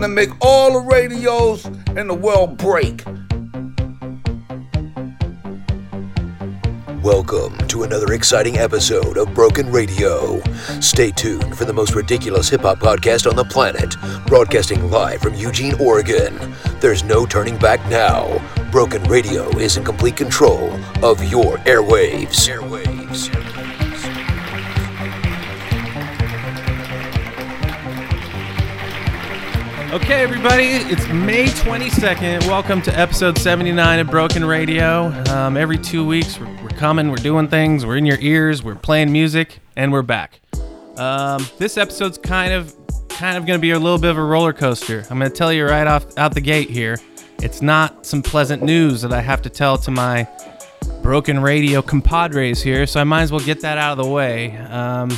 gonna make all the radios in the world break. Welcome to another exciting episode of Broken Radio. Stay tuned for the most ridiculous hip hop podcast on the planet, broadcasting live from Eugene, Oregon. There's no turning back now. Broken Radio is in complete control of your airwaves. Airwaves. Okay, everybody, it's May 22nd. Welcome to episode 79 of Broken Radio. Um, every two weeks, we're, we're coming, we're doing things, we're in your ears, we're playing music, and we're back. Um, this episode's kind of kind of going to be a little bit of a roller coaster. I'm going to tell you right off out the gate here. It's not some pleasant news that I have to tell to my Broken Radio compadres here, so I might as well get that out of the way. Um,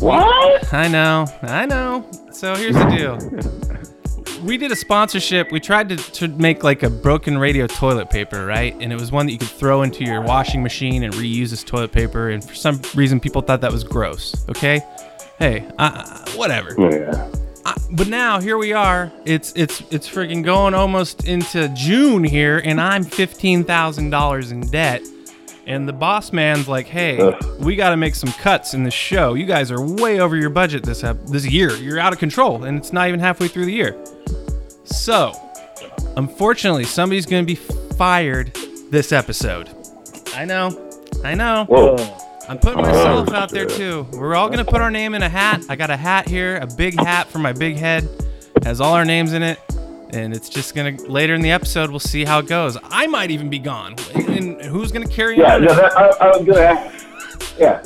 What? I know, I know. So here's the deal. We did a sponsorship. We tried to, to make like a broken radio toilet paper, right? And it was one that you could throw into your washing machine and reuse as toilet paper. And for some reason, people thought that was gross. Okay, hey, uh, whatever. Yeah. Uh, but now here we are. It's it's it's freaking going almost into June here, and I'm fifteen thousand dollars in debt. And the boss man's like, "Hey, Ugh. we got to make some cuts in the show. You guys are way over your budget this ep- this year. You're out of control, and it's not even halfway through the year." So, unfortunately, somebody's going to be fired this episode. I know, I know. Whoa. I'm putting oh, myself Oh, out there too. We're all gonna put our name in a hat. I got a hat here, a big hat for my big head, has all our names in it, and it's just gonna later in the episode we'll see how it goes. I might even be gone, and who's gonna carry Yeah, on? no, that, I, I was gonna ask. Yeah.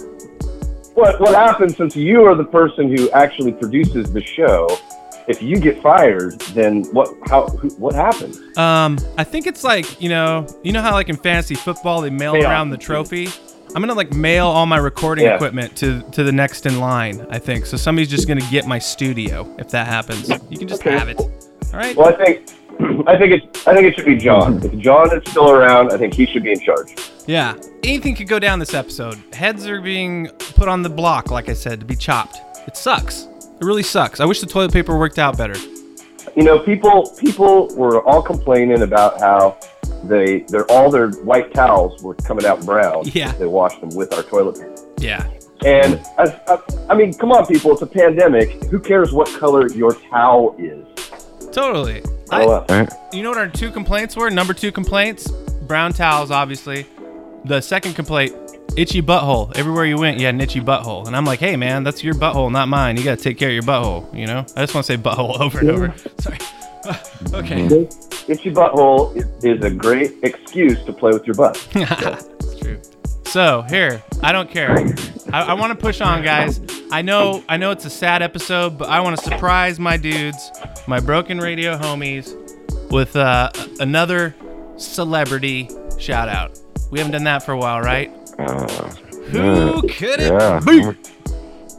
What what happens since you are the person who actually produces the show? If you get fired, then what? How? Who, what happens? Um, I think it's like you know, you know how like in fantasy football they mail around the trophy. I'm gonna like mail all my recording Yeah. equipment to to the next in line. I think so. Somebody's just gonna get my studio if that happens. You can just Okay. have it. All right. Well, I think I think it's I think it should be John. If John is still around, I think he should be in charge. Yeah, anything could go down this episode. Heads are being put on the block, like I said, to be chopped. It sucks. It really sucks. I wish the toilet paper worked out better. You know, people people were all complaining about how they their all their white towels were coming out brown. Yeah. They washed them with our toilet paper. Yeah. And I, I, uh, I mean, come on, people! It's a pandemic. Who cares what color your towel is? Totally. Oh, I, well. you know what our two complaints were? Number two complaints brown towels, obviously. The second complaint itchy butthole. Everywhere you went, you had an itchy butthole. And I'm like, hey, man, that's your butthole, not mine. You got to take care of your butthole, you know? I just want to say butthole over and over. Sorry. okay. Itchy butthole is, is a great excuse to play with your butt. It's true. So here, I don't care. I, I want to push on, guys. I know, I know it's a sad episode, but I want to surprise my dudes, my broken radio homies, with uh, another celebrity shout out. We haven't done that for a while, right? Who could it Yeah. be?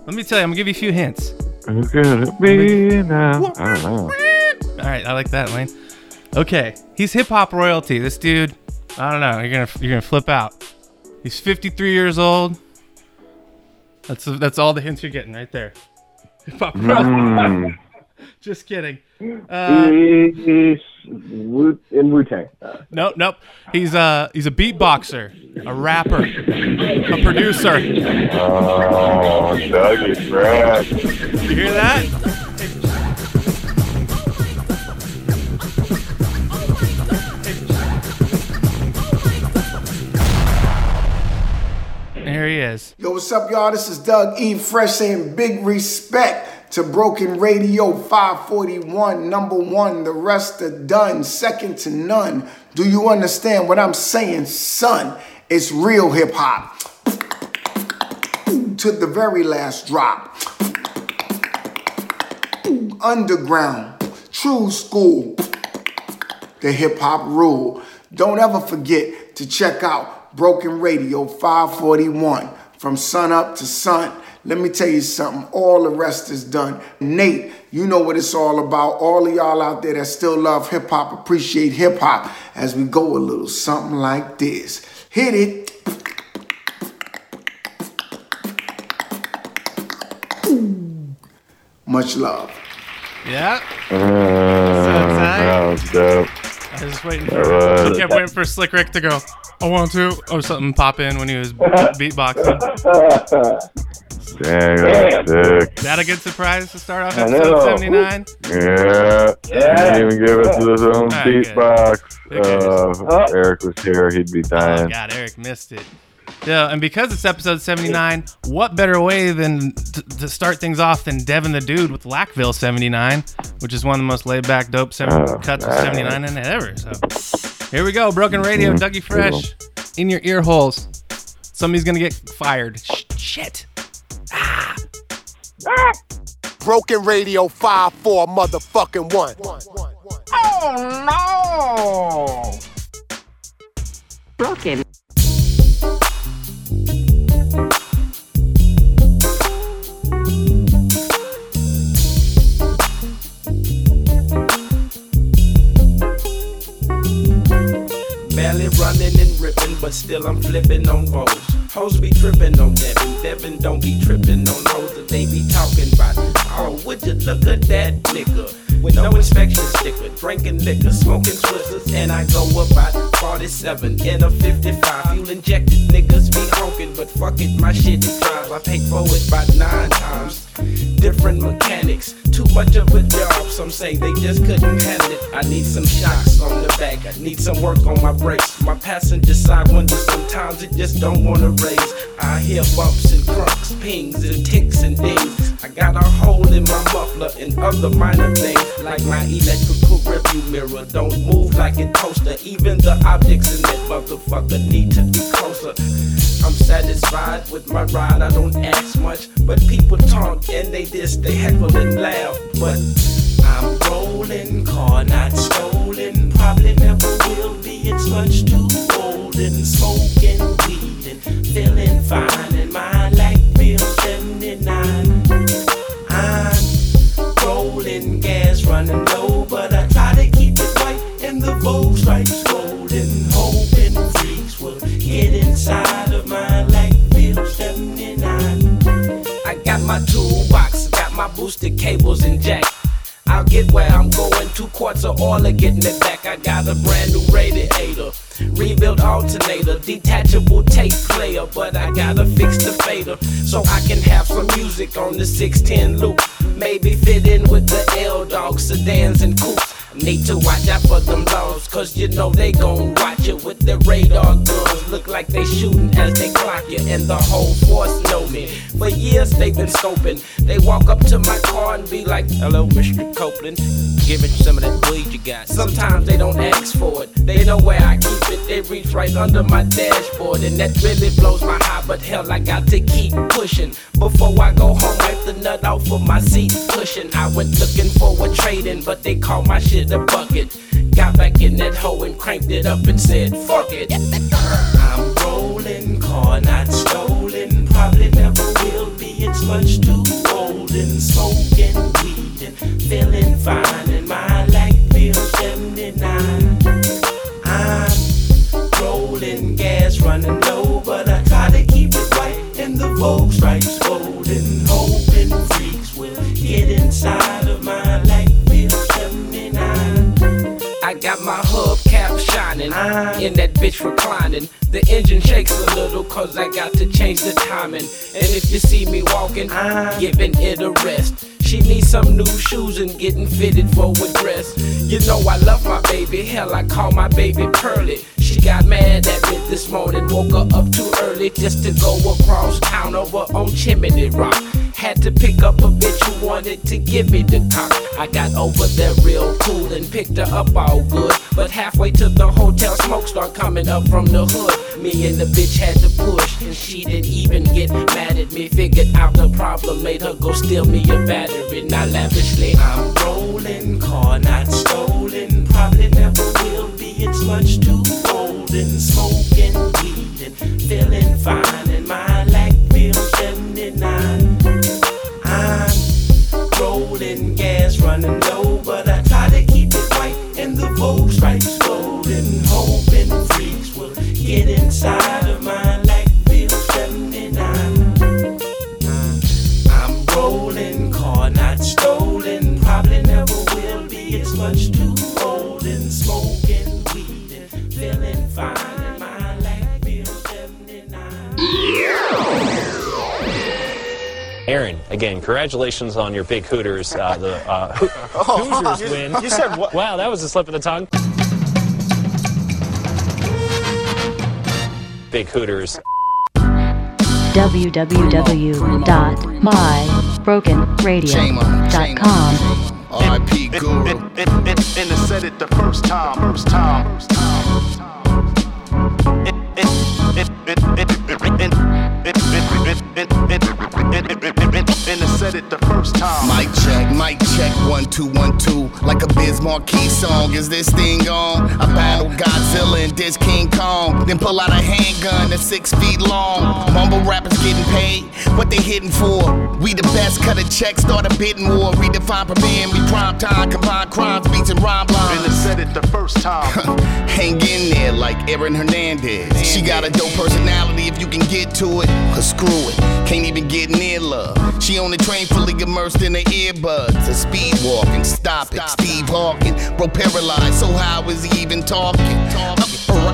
Let me tell you, I'm gonna give you a few hints. Who could it be now? I don't know. All right, I like that, Lane. Okay, he's hip hop royalty. This dude, I don't know. You're gonna you're gonna flip out. He's 53 years old. That's that's all the hints you're getting right there. Hip hop royalty. Mm. Just kidding. Uh, He's Wu- in Wu Tang. nope, nope. He's uh he's a beatboxer, a rapper, a producer. Oh, Dougie Fresh. You hear that? He is. Yo, what's up, y'all? This is Doug E. Fresh saying big respect to Broken Radio 541, number one. The rest are done, second to none. Do you understand what I'm saying, son? It's real hip hop. To the very last drop. Underground, true school the hip hop rule. Don't ever forget to check out Broken Radio 541 from sun up to sun. Let me tell you something. All the rest is done. Nate, you know what it's all about. All of y'all out there that still love hip hop, appreciate hip hop as we go a little something like this. Hit it. Much love. Yeah. Uh, dope that. I was just waiting for. was- I kept waiting for Slick Rick to go. I want to. Or something pop in when he was beatboxing. Dang, that's sick. Is that a good surprise to start off I episode 79? Yeah. Yeah. He didn't even give us his own Alright, beatbox. Okay. Uh, Oh. if Eric was here, he'd be Oh, dying. God, Eric missed it. Yeah, and because it's episode 79, what better way than t- to start things off than Devin the Dude with Lacville 79, which is one of the most laid back, dope seven- Oh, cuts of 79 in it ever. So here we go. Broken Radio, Mhm. Dougie Fresh, in your ear holes. Somebody's going to get fired. Sh- shit. Broken Radio 5 4 motherfucking 1. Oh, no. Broken. Running and ripping, but still I'm flipping on roads. Hoes be tripping on Devin, Devin don't be tripping on hoes that they be talking about. Oh, would you look at that nigga? With no inspection sticker, drinking liquor, smoking twizzlers, and I go about 47 in a 55. Fuel injected niggas be honking, but fuck it, my shit is drive. I paid for it about nine times. Different mechanics, too much of a job. Some say they just couldn't handle it. I need some shocks on the back. I need some work on my brakes. My passenger side window sometimes it just don't wanna raise. I hear bumps and crunks, pings and ticks and dings. I got a hole in my muffler and other minor things like my electrical review mirror. Don't move like a toaster. Even the objects in that motherfucker need to be closer. I'm satisfied with my ride, I don't ask much. But people talk and they diss, they heckle and laugh. But I'm rolling, car not stolen. Probably never will be, it's much too old. And smoking weed and feeling fine. And my light feels 79. Toolbox, got my boosted cables and jack. I'll get where I'm going, two quarts of oil are getting it back. I got a brand new radiator, rebuilt alternator, detachable tape player, but I gotta fix the fader so I can have some music on the 610 loop. Maybe fit in with the L Dog sedans and coupes. Need to watch out for them laws, cause you know they gon' watch you with their radar guns. Look like they shooting as they clock you, and the whole force know me. For years they've been scoping. They walk up to my car and be like, Hello, Mr. Copeland. Give me some of that weed you got. Sometimes they don't ask for it. They know where I keep it. They reach right under my dashboard, and that really blows my high. But hell, I got to keep pushing. Before I go home, wipe the nut off of my seat cushion. I went looking for a trade-in, but they called my shit a bucket. Got back in that hole and cranked it up and said, fuck it. I'm rolling, car not stolen. Probably never will be, it's much too old. And smoking weed and feeling fine. And my light feels 79. Running low, but I try to keep it white. And the Vogue stripes golden, hoping freaks will get inside of my 79. I got my hubcap shining, in that bitch reclining. The engine shakes a little cause I got to change the timing. And if you see me walking, giving it a rest. She needs some new shoes and getting fitted for a dress. You know I love my baby, hell I call my baby Pearly. Got mad at me this morning, woke her up too early just to go across town over on Chimney Rock. Had to pick up a bitch who wanted to give me the cock. I got over there real cool and picked her up all good. But halfway to the hotel, smoke start coming up from the hood. Me and the bitch had to push, and she didn't even get mad at me. Figured out the problem, made her go steal me a battery. Now lavishly, I'm rolling, car not stolen. Probably never will be, it's much too old. And smoking weed and feeling fine. And my light feels 79. I'm rolling gas, running low, but I try to keep it white. And the Vogue stripes golden, hoping freaks will get inside of Aaron, again, congratulations on your big Hooters. Uh, the uh, Ho- Hoosiers you- win. you said what? Wow, that was a slip of the tongue. Big Hooters. www.mybrokenradio.com. R.I.P. Guru. And, and, and I said it the first time, first time, first time. And I said it the first time. Mic check, mic check, one, two, one, two. Like a Biz Markie song, is this thing on? I battle Godzilla and this King Kong. Then pull out a handgun that's six feet long. Mumble rappers getting paid, what they hitting for? We the best, cut a check, start a bidding war. Redefine, prepare me prime time, combine crimes, beats and rhyme lines. I said it the first time. Hang in there like Aaron Hernandez. She got a dope personality if you can get to it. Cause screw it, can't even get near love. She on the train fully immersed in the earbuds. A speed walking, stop it. Steve Hawking, bro paralyzed, so how is he even talking?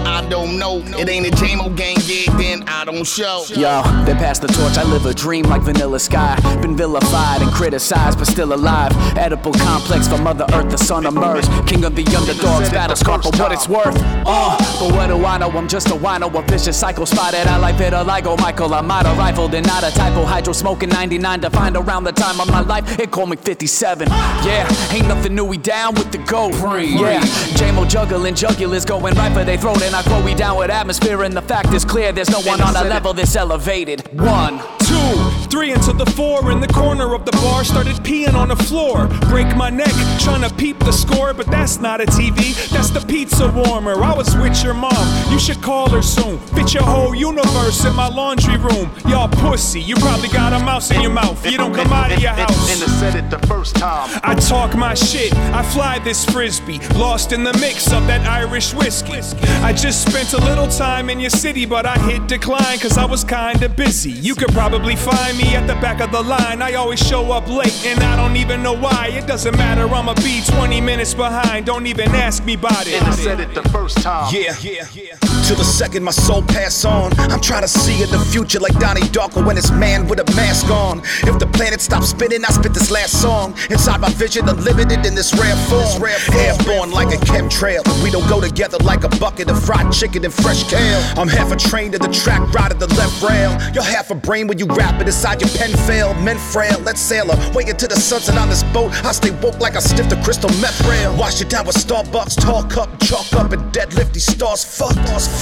I don't know. It ain't a JMO gang gig, then I don't show. Yo, they pass the torch. I live a dream like Vanilla Sky. Been vilified and criticized, but still alive. Edible complex for Mother Earth, the sun emerged. King of the underdogs, battle scar for what it's worth. Uh, but what do I know? I'm just a wino, a vicious cycle spotted. I like vitiligo, Michael. I'm out of rifled and not a typo. Hydro smoking 99 defined around the time of my life. It called me 57. Yeah, ain't nothing new. We down with the goat. Yeah, JMO juggling jugulars going right for they throat. And I quote, we down with atmosphere. And the fact is clear, there's no one on a level this elevated. One. Two, three into the four in the corner of the bar. Started peeing on the floor. Break my neck, trying to peep the score, but that's not a TV. That's the pizza warmer. I was with your mom. You should call her soon. Fit your whole universe in my laundry room. Y'all pussy. You probably got a mouse in your mouth. You don't come out of your house. And I said it the first time. I talk my shit, I fly this frisbee, lost in the mix of that Irish whiskey. I just spent a little time in your city, but I hit decline cause I was kinda busy. You could probably find me at the back of the line. I always show up late and I don't even know why. It doesn't matter, I'ma be 20 minutes behind. Don't even ask me about it. And I said it the first time. Yeah, yeah, yeah. Till the second my soul pass on. I'm trying to see in the future like Donnie Darko when it's man with a mask on. If the planet stops spinning, I spit this last song. Inside my vision, unlimited in this rare form. Airborne like a chemtrail. We don't go together like a bucket of fried chicken and fresh kale. I'm half a train to the track, right at the left rail. You're half a brain when you rap it inside your pen fail. Men frail, let's sail away into the sunset on this boat. I stay woke like I sniff the crystal meth rail. Wash it down with Starbucks, tall cup, chalk up, and deadlift these stars. Fuck, fuck.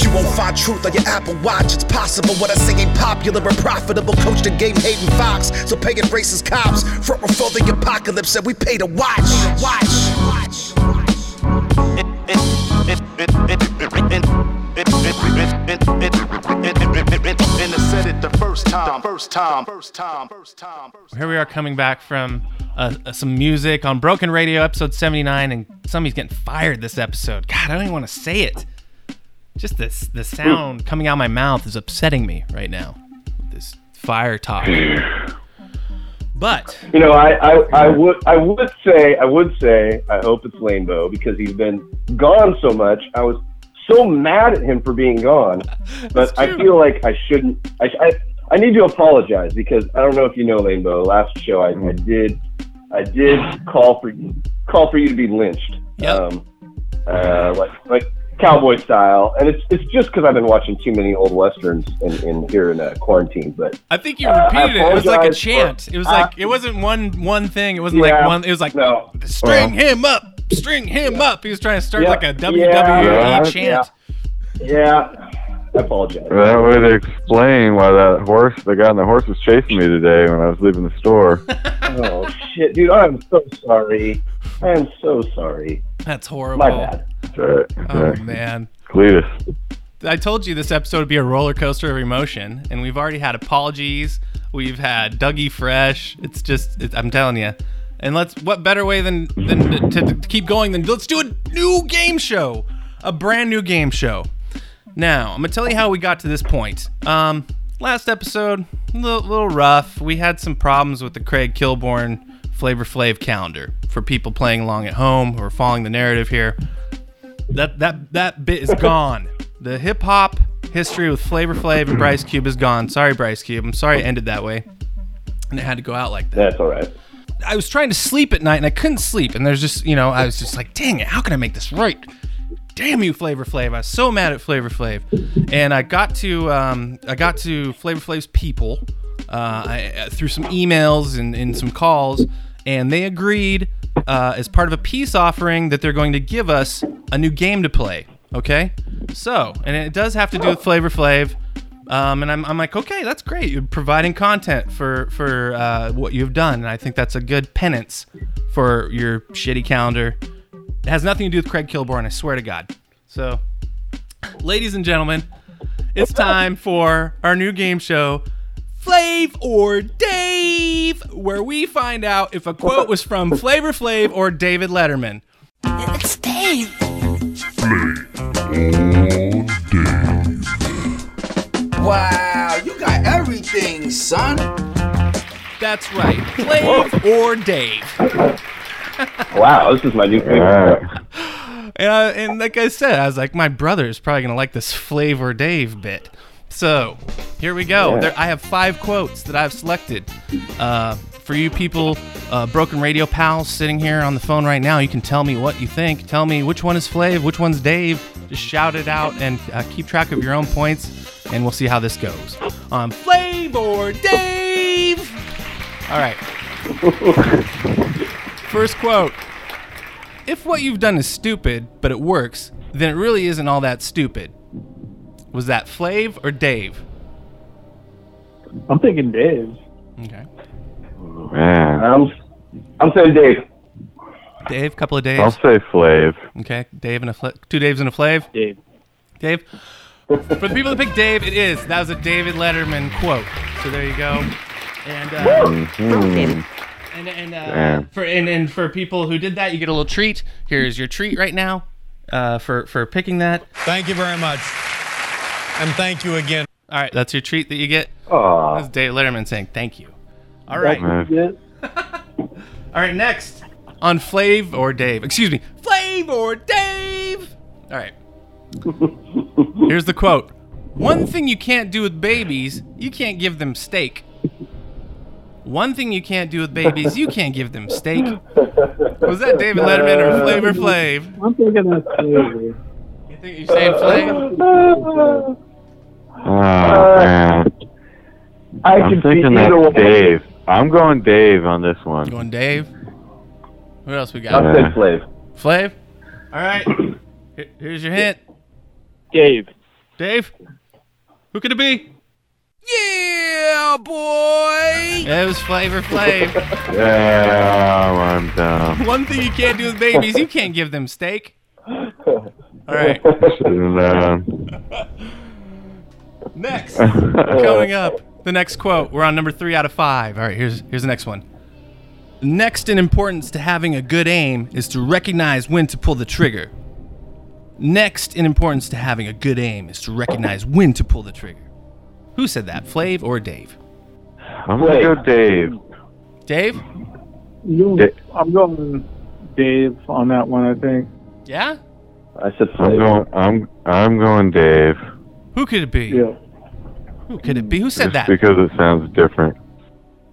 You won't find truth on your Apple Watch. It's possible what I say ain't popular but profitable. Coach the game, Hayden Fox. So pay it racist cops. Front row for the apocalypse, and we pay to watch. Watch. Time. Here we are coming back from uh, uh, some music on Broken Radio, episode 79, and somebody's getting fired this episode. God, I don't even want to say it. Just this, the sound coming out of my mouth is upsetting me right now. This fire talk. But You know, I, I, I would I would say I would say I hope it's Lanebo because he's been gone so much. I was so mad at him for being gone, but I feel like I shouldn't. I, I I need to apologize because I don't know if you know Lanebo. Last show I, I did I did call for you call for you to be lynched. Um, uh, like like cowboy style, and it's it's just because I've been watching too many old westerns in, in here in uh, quarantine. But I think you uh, repeated it. It was like a chant. for- It was uh, like it wasn't one one thing. It wasn't Yeah. like one. It was like No. string Well. him up, string him up. He was trying to start Yeah. like a WWE Yeah. chant. Yeah, I apologize. That would explain why that horse, the guy on the horse, was chasing me today when I was leaving the store. oh shit, dude! I'm so sorry. I am so sorry. That's horrible. My bad. That's right. Oh Okay. man. Cletus. I told you this episode would be a roller coaster of emotion, and we've already had apologies. We've had Dougie Fresh. It's just, it, I'm telling you. And let's, what better way than than to, to keep going than let's do a new game show, a brand new game show. Now I'm gonna tell you how we got to this point. Um, last episode, a little, little rough. We had some problems with the Craig Kilborn Flavor Flav calendar for people playing along at home who are following the narrative here that that that bit is gone. The hip hop history with Flavor Flav and Bryce Cube is gone. Sorry, Bryce Cube. I'm sorry it ended that way. and it had to go out like that. That's all right. I was trying to sleep at night and I couldn't sleep. And there's just, you know, I was just like, dang it, how can I make this right? Damn you, Flavor Flav! I was so mad at Flavor Flav, and I got to um, I got to Flavor Flav's people uh, I, uh, through some emails and, and some calls, and they agreed uh, as part of a peace offering that they're going to give us a new game to play. Okay, so and it does have to do with Flavor Flav. Um, and I'm, I'm like, okay, that's great. You're providing content for for uh, what you've done, and I think that's a good penance for your shitty calendar. It has nothing to do with Craig Kilborn, I swear to God. So, ladies and gentlemen, it's time for our new game show, Flav or Dave, where we find out if a quote was from Flavor Flav or David Letterman. It's Dave. Flav or Dave. Wow, you got everything, son. That's right, Flav or Dave. Wow, this is my new favorite. And, uh, and like I said, I was like, my brother is probably gonna like this Flavor Dave bit. So here we go. Yeah. There, I have five quotes that I've selected uh, for you people, uh, broken radio pals sitting here on the phone right now. You can tell me what you think. Tell me which one is Flav, which one's Dave. Just shout it out and uh, keep track of your own points, and we'll see how this goes. Um, Flav or Dave. All right. First quote. If what you've done is stupid, but it works, then it really isn't all that stupid. Was that Flav or Dave? I'm thinking Dave. Okay. Man. I'm, I'm saying Dave. Dave, couple of Daves. I'll say Flav. Okay, Dave and a Fla- two Daves and a Flav. Dave. Dave. For the people that picked Dave, it is. That was a David Letterman quote. So there you go. And uh, Mhm. and and Yeah. uh, for and, and for people who did that, you get a little treat. Here's your treat right now. Uh, for for picking that. Thank you very much. And thank you again. All right, that's your treat that you get. Aw. That's Dave Letterman saying thank you. All right. All right, next on Flav or Dave. Excuse me, Flav or Dave. All right. Here's the quote. One thing you can't do with babies, you can't give them steak. One thing you can't do with babies, you can't give them steak. Was that David Letterman or Flavor Flav? I'm thinking that's Flavor. You think you're saying Flav? Oh, uh, man. I I'm can see thinking either that's one. Dave. I'm going Dave on this one. Going Dave. What else we got? I'm saying Flav. Flav. All right. Here's your hint. Dave. Dave. Who could it be? Yeah, boy. It was Flavor Flav. Yeah, I'm dumb. One thing you can't do with babies, you can't give them steak. All right. Should've known. Next, coming up, the next quote. We're on number three out of five. All right, here's here's the next one. Next in importance to having a good aim is to recognize when to pull the trigger. Next in importance to having a good aim is to recognize when to pull the trigger. Who said that, Flav or Dave? I'm gonna go Dave. Dave? You, Da- I'm going Dave on that one, I think. Yeah? I said I'm Flav. going. I'm. I'm going Dave. Who could it be? Yeah. Who could it be? Who said Just that? because it sounds different.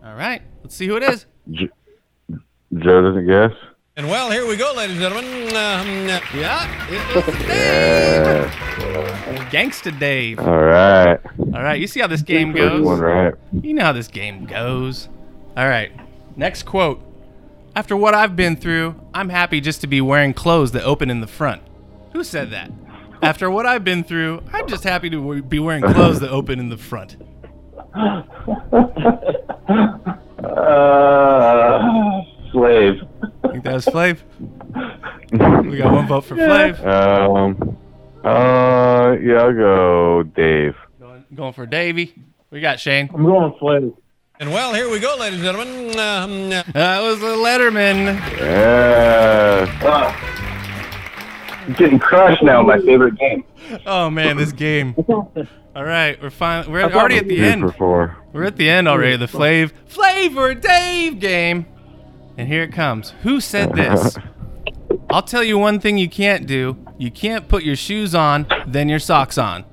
All right, let's see who it is. J- Joe doesn't guess. And well, here we go, ladies and gentlemen. Um, Yeah, it was Yeah. Gangsta Dave. All right. All right, you see how this game First goes? one right. You know how this game goes. All right, next quote. After what I've been through, I'm happy just to be wearing clothes that open in the front. Who said that? After what I've been through, I'm just happy to be wearing clothes that open in the front. Uh, Slave. Think that was Flav? We got one vote for Flav. Um. Uh. Yeah, I'll go Dave. Going, going for Davey. We got Shane. I'm going Flav. and well, here we go, ladies and gentlemen. Um, That was a Letterman. Yeah. I'm getting crushed now. My favorite game. Oh man, this game. All right, we're finally we're already at the end. We're at the end already. The Flav Flavor Dave game. And here it comes. Who said this? I'll tell you one thing you can't do. You can't put your shoes on, then your socks on.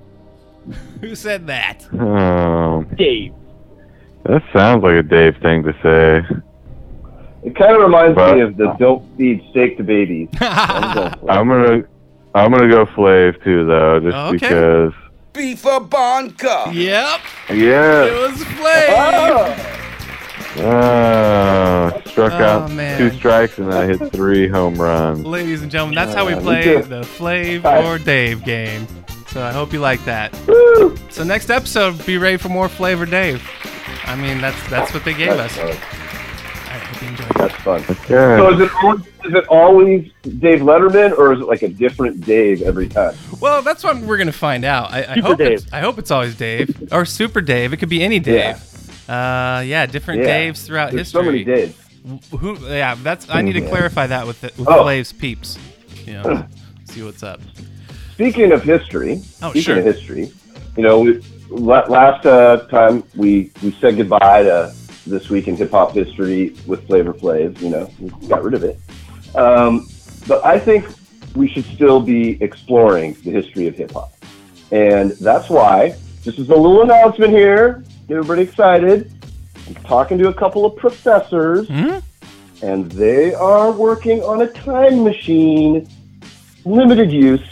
Who said that? Um. Dave. That sounds like a Dave thing to say. It kind of reminds But- me of the "Don't feed steak to babies." I'm I'm gonna, I'm gonna go Flav too though, just Okay. because. Beaver Bonka. Yep. Yeah. It was Flav. Oh, struck Oh, out man. two strikes and I hit three home runs. Ladies and gentlemen, that's how we Uh, play the Flav or Dave game. So I hope you like that. So next episode, be ready for more Flavor Dave. I mean, that's that's what they gave us. That's fun. hope you enjoyed it. That's fun. Okay. So is it al- is it always Dave Letterman, or is it like a different Dave every time? Well, that's what we're gonna find out. I, I hope Dave. It's, I hope it's always Dave or Super Dave. It could be any Dave. Uh, yeah, different Yeah. Daves throughout There's history. so many Daves. Who? Yeah, that's. I need to clarify that with the, with Oh. Flav's peeps. You know, see what's up. Speaking of history, Oh, speaking sure. of history, you know, we, last uh, time we we said goodbye to this week in hip hop history with Flavor Flav. You know, we got rid of it. Um, but I think we should still be exploring the history of hip hop, and that's why this is a little announcement here, get everybody excited. I'm talking to a couple of professors, and they are working on a time machine limited use,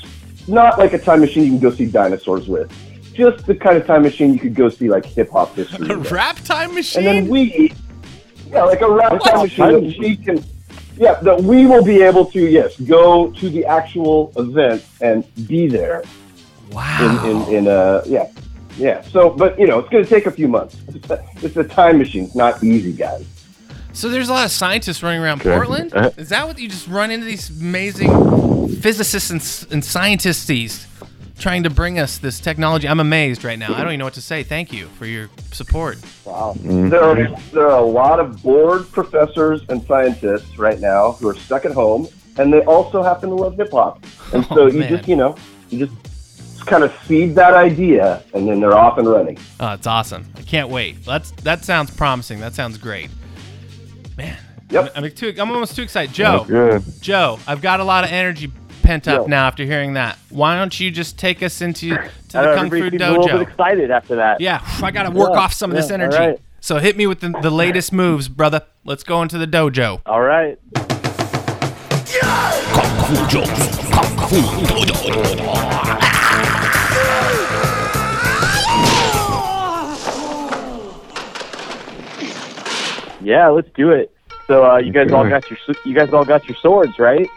not like a time machine you can go see dinosaurs with. Just the kind of time machine you could go see like hip hop history. A with. rap time machine. And then we, yeah, like a rap time machine that we can, yeah, that we will be able to, yes, go to the actual event and be there. Wow. In, in, in uh, yeah, yeah. So, but you know, it's going to take a few months. It's a, it's a time machine. It's not easy, guys. So there's a lot of scientists running around Okay. Portland. Uh, Is that what you just run into these amazing physicists and, s- and scientists trying to bring us this technology? I'm amazed right now. I don't even know what to say. Thank you for your support. Wow. Mm-hmm. There are there are a lot of bored professors and scientists right now who are stuck at home, and they also happen to love hip hop. And so Oh, you man. just you know you just kind of feed that idea, and then they're off and running. Oh, it's awesome. I can't wait. That's that sounds promising. That sounds great. Man. Yep. I'm, I'm too I'm almost too excited. Joe. Good. Joe, I've got a lot of energy pent up now after hearing that. Why don't you just take us into to the know, Kung Fu everybody seems a little bit Dojo? excited after that. Yeah, I got to work Yeah, off some of this energy. all right. So hit me with the, the latest moves, brother. Let's go into the dojo. All right. Yeah, let's do it. So uh, you guys all got your you guys all got your swords, right?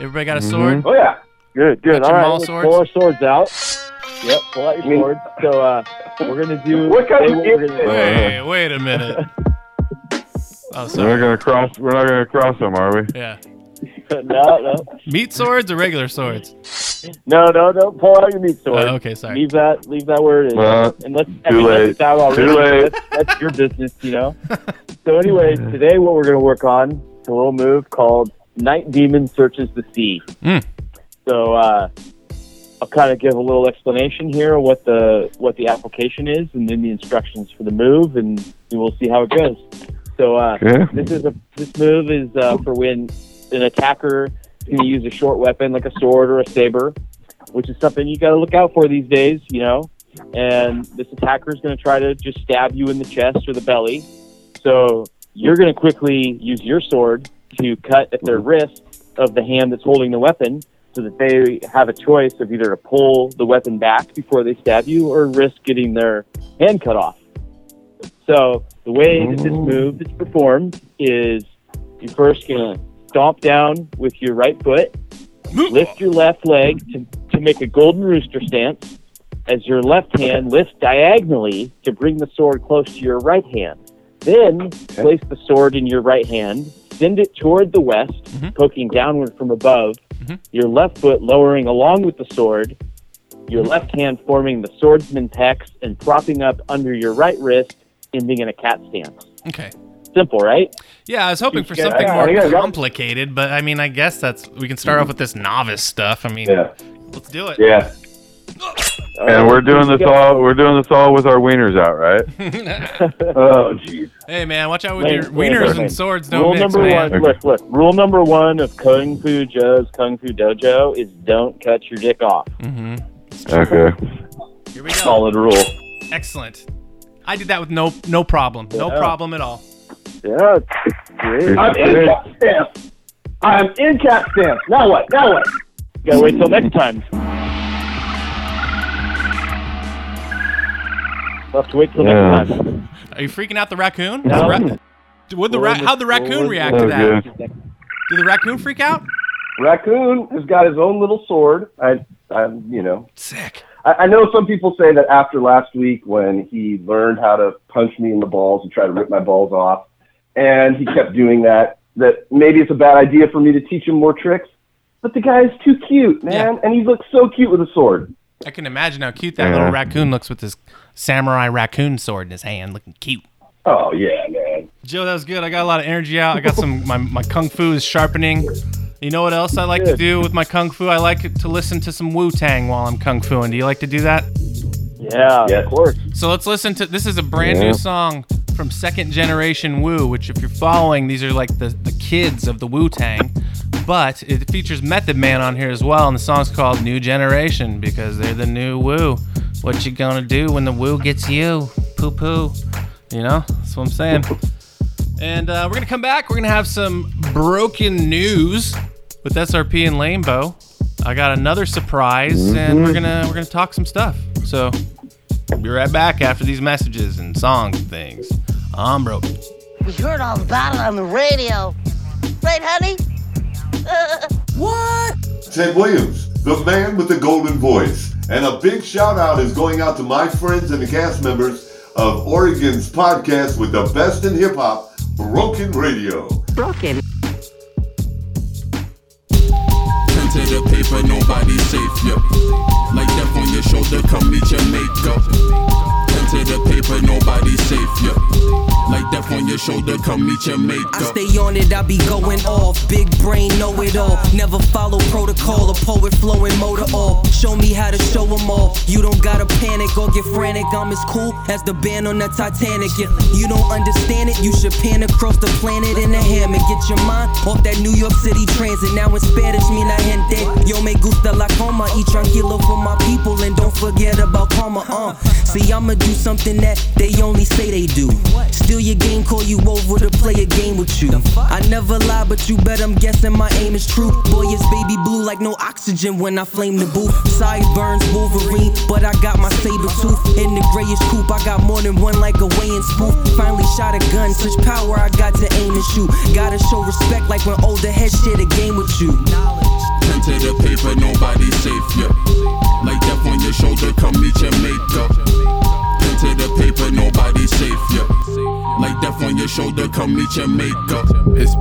Everybody got a sword? Oh yeah. Good, good. Got All your right, maul let's swords? pull our swords out. Yep, pull out your swords. So uh, we're gonna do. What kind of what we're gonna. Wait, wait a minute. Oh, We're not gonna cross. We're not gonna cross them, are we? Yeah. no, no, Meat swords or regular swords? no, no, no. Pull out your meat sword. Oh, okay, sorry. Leave that, leave that where it is. Well, and let's, I too mean, late. That's out already. Too late. That's, that's your business, you know. so, anyway, today what we're gonna work on is a little move called Night Demon Searches the Sea. Mm. So, uh, I'll kind of give a little explanation here of what the what the application is, and then the instructions for the move, and we'll see how it goes. So, uh, Okay. this is a this move is uh, for when an attacker is going to use a short weapon like a sword or a saber, which is something you got to look out for these days, you know. And this attacker is going to try to just stab you in the chest or the belly. So you're going to quickly use your sword to cut at their wrist of the hand that's holding the weapon, so that they have a choice of either to pull the weapon back before they stab you or risk getting their hand cut off. So the way that this oh. move is performed is you're first gonna stomp down with your right foot, lift your left leg to, to make a golden rooster stance, as your left hand lifts diagonally to bring the sword close to your right hand. Then place the sword in your right hand, send it toward the west, mm-hmm. poking downward from above, mm-hmm. your left foot lowering along with the sword, your mm-hmm. left hand forming the swordsman's hex and propping up under your right wrist, ending in a cat stance. Okay. Simple, right? Yeah, I was hoping for something more yeah, yeah. complicated, but I mean, I guess that's we can start off with this novice stuff. I mean, Yeah. let's do it. Yeah. And we're doing this all. We're doing this all with our wieners out, right? Oh jeez. Hey man, watch out with Wait, your wieners wait. and swords. Don't Rule mix, number man. one, look, look. Rule number one of Kung Fu Joe's Kung Fu Dojo is don't cut your dick off. Mm-hmm. Okay. Here we go. Solid rule. Excellent. I did that with no no problem. No Yeah. problem at all. Yeah, it's great. I'm in cap stamp. I'm in cap stamp. Now what? Now what? Gotta wait till next time. We'll have to wait till Yeah. next time. Are you freaking out the raccoon? No. The ra- Would the ra- how'd the raccoon react to Oh, that? good. Did the raccoon freak out? Raccoon has got his own little sword. I, I'm, you know, Sick. I, I know some people say that after last week when he learned how to punch me in the balls and try to rip my balls off, and he kept doing that, that maybe it's a bad idea for me to teach him more tricks. But the guy is too cute, man, and he looks so cute with a sword. I can imagine how cute that Yeah. little raccoon looks with his samurai raccoon sword in his hand, looking cute. Oh yeah, man. Joe, that was good. I got a lot of energy out. I got some my, my kung fu is sharpening. You know what else I like to do with my kung fu? I like to listen to some Wu Tang while I'm kung fuing. Do you like to do that? Yeah, of course. So let's listen to this is a brand Yeah. new song from Second Generation Wu, which if you're following, these are like the, the kids of the Wu Tang. But it features Method Man on here as well, and the song's called New Generation because they're the new Wu. What you gonna do when the Wu gets you? Poo poo. You know? That's what I'm saying. And uh, we're gonna come back. We're gonna have some broken news with SRP and Lambo. I got another surprise, and we're gonna we're gonna talk some stuff. So be right back after these messages and songs and things. I'm broken. We heard all about it on the radio. Right, honey? Uh. what? Ted Williams, the man with the golden voice. And a big shout out is going out to my friends and the cast members of Oregon's podcast with the best in hip hop, Broken Radio. Broken. Pen to the paper, nobody safe, your shoulder, come meet your maker. I stay on it, I be going off. Big brain, know it all. Never follow protocol, a poet flowing motor all. Show me how to show 'em all. You don't gotta panic or get frantic. I'm as cool as the band on the Titanic. If you don't understand it, you should pan across the planet in a hammock. Get your mind off that New York City transit. Now in Spanish, mi la gente. Yo me gusta la coma. Y tranquilo for my people. And don't forget about karma, uh. See, I'ma do something that they only say they do. Steal your game, call you over to play a game with you. I never lie, but you bet I'm guessing my aim is true. Boy, it's baby blue like no oxygen when I flame the booth. Sideburns, Wolverine, but I got my saber tooth. In the grayish coupe, I got more than one like a weighing spoof. Finally shot a gun, such power I got to aim and shoot. Gotta show respect like when older heads share the game with you. Pen to the paper, nobody safe, yeah. Like death on your shoulder, come meet your maker. Pen to the paper, nobody safe, yeah. Like death on your shoulder, come meet your makeup. It's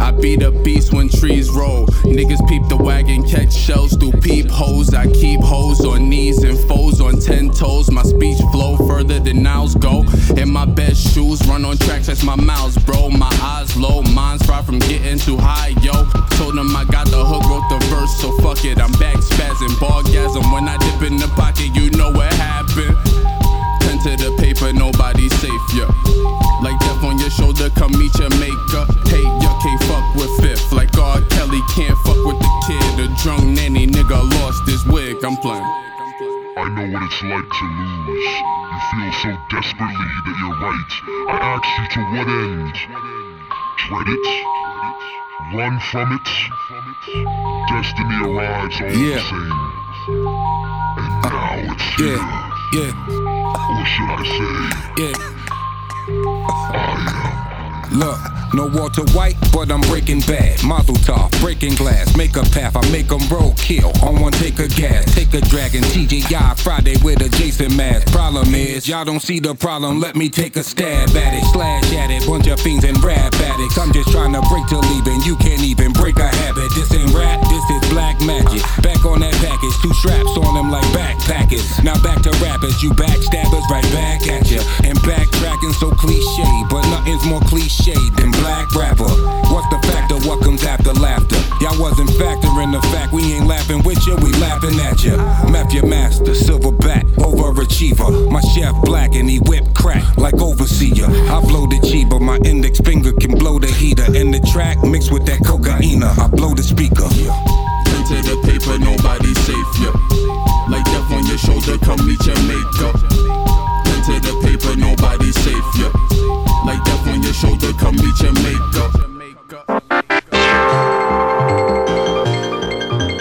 I beat a beast when trees roll. Niggas peep the wagon, catch shells through peep holes. I keep hoes on knees and foes on ten toes. My speech flow further than nows go. In my best shoes, run on tracks, that's my mouths, bro. My eyes low, mine's far from getting too high, yo. Told them I got the hook, wrote the verse, so fuck it. I'm back spazzing, ballgasm. When I dip in the pocket, you know what happened. Pen to the paper, nobody's safe, yeah. Shoulder, come meet your maker. Hey, you can't fuck with fifth. Like R. Kelly can't fuck with the kid. A drunk nanny nigga lost his wig. I'm playing. I know what it's like to lose. You feel so desperately that you're right. I ask you to what end? Dread it? Run from it? Destiny arrives all Yeah. the same. And now it's Yeah, yeah, What should I say? yeah. Oh, no. Look, no Walter White, but I'm breaking bad. Mazel tov, breaking glass, make a path, I make 'em roll, kill. On one take a gas, take a dragon, TGI Friday with a Jason mask. Problem is, y'all don't see the problem, let me take a stab at it. Slash at it, bunch of fiends and rap addicts. I'm just trying to break till leaving, you can't even break a habit. This ain't rap, this is black magic. Back on that package, two straps on them like backpackers. Now back to rappers, you backstabbers right back at ya. And backtracking so cliche, but nothing's more cliche than black rapper. What's the factor? What comes after laughter? Y'all wasn't factoring the fact we ain't laughing with you, we laughing at ya. Meth your master, silverback, overachiever. My chef black and he whip crack like overseer. I blow the cheaper, my index finger can blow the heater. And the track mixed with that cocaine, I blow the speaker. Pen to the paper, nobody safe, yeah. Like death on your shoulder, come meet your maker. Pen to the paper, shoulder,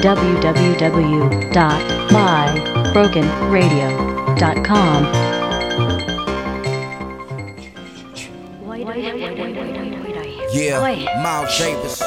www.mybrokenradio.com Yeah, Miles Davis.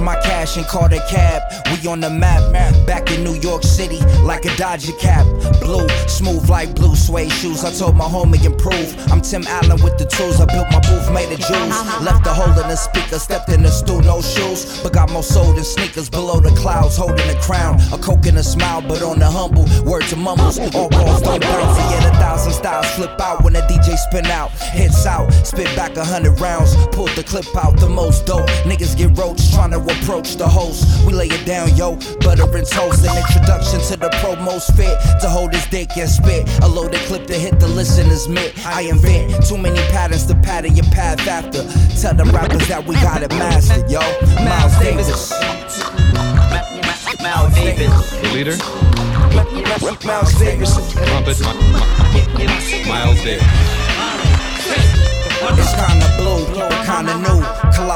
My cash and called a cab. We on the map, back in New York City, like a Dodger cap. Blue, smooth like blue suede shoes. I told my homie improve. I'm Tim Allen with the tools. I built my booth made of jewels. Left a hole in the speaker, stepped in the stool, no shoes. But got more soul than sneakers below the clouds, holding a crown. A coke and a smile, but on the humble. Word to mumbles, all balls don't bounce. Yet a thousand styles flip out when the DJ spin out. Hits out, spit back a hundred rounds. Pulled the clip out, the most dope. Niggas get roached trying to approach the host. We lay it down, yo. Butter and toast. An introduction to the pro most fit to hold his dick and spit. A loaded clip to hit the listener's mitt. I invent too many patterns to pattern your path after. Tell the rappers that we got it mastered, yo. Miles Davis. Miles Davis. The leader, Miles Davis. trumpet, Miles Davis. It's kinda blue, kinda new.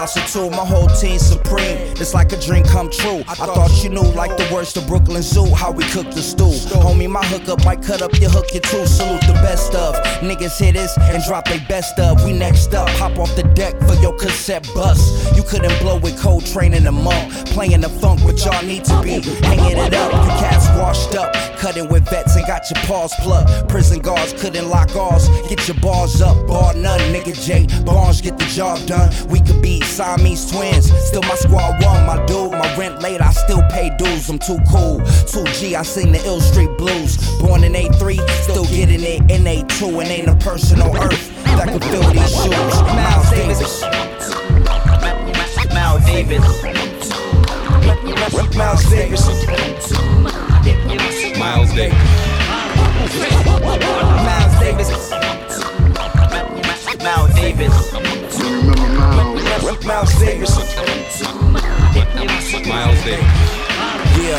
Colossal 2, my whole team supreme. It's like a dream come true. I thought you knew, like the worst of Brooklyn Zoo, how we cook the stew. Homie, my hookup might cut up your hook, you too. Salute the best of. Niggas hit this and drop they best of. We next up, hop off the deck for your cassette bus. You couldn't blow with Coltrane in the monk. Playing the funk, but y'all need to be hanging it up. You cats washed up, cutting with vets and got your paws plucked. Prison guards couldn't lock ours. Get your bars up, bar none, nigga J. Barnes get the job done. We could be Siamese twins. Still my squad one, my dude. My rent late, I still pay dues. I'm too cool. 2G, I sing the Ill Street Blues. Born in A3, still getting it in A2. And ain't a person on earth that can fill these shoes. Miles Davis. Miles Davis. Miles Davis. Miles Davis. Miles Davis. Miles Davis. Miles Davis. Miles Davis. Yeah,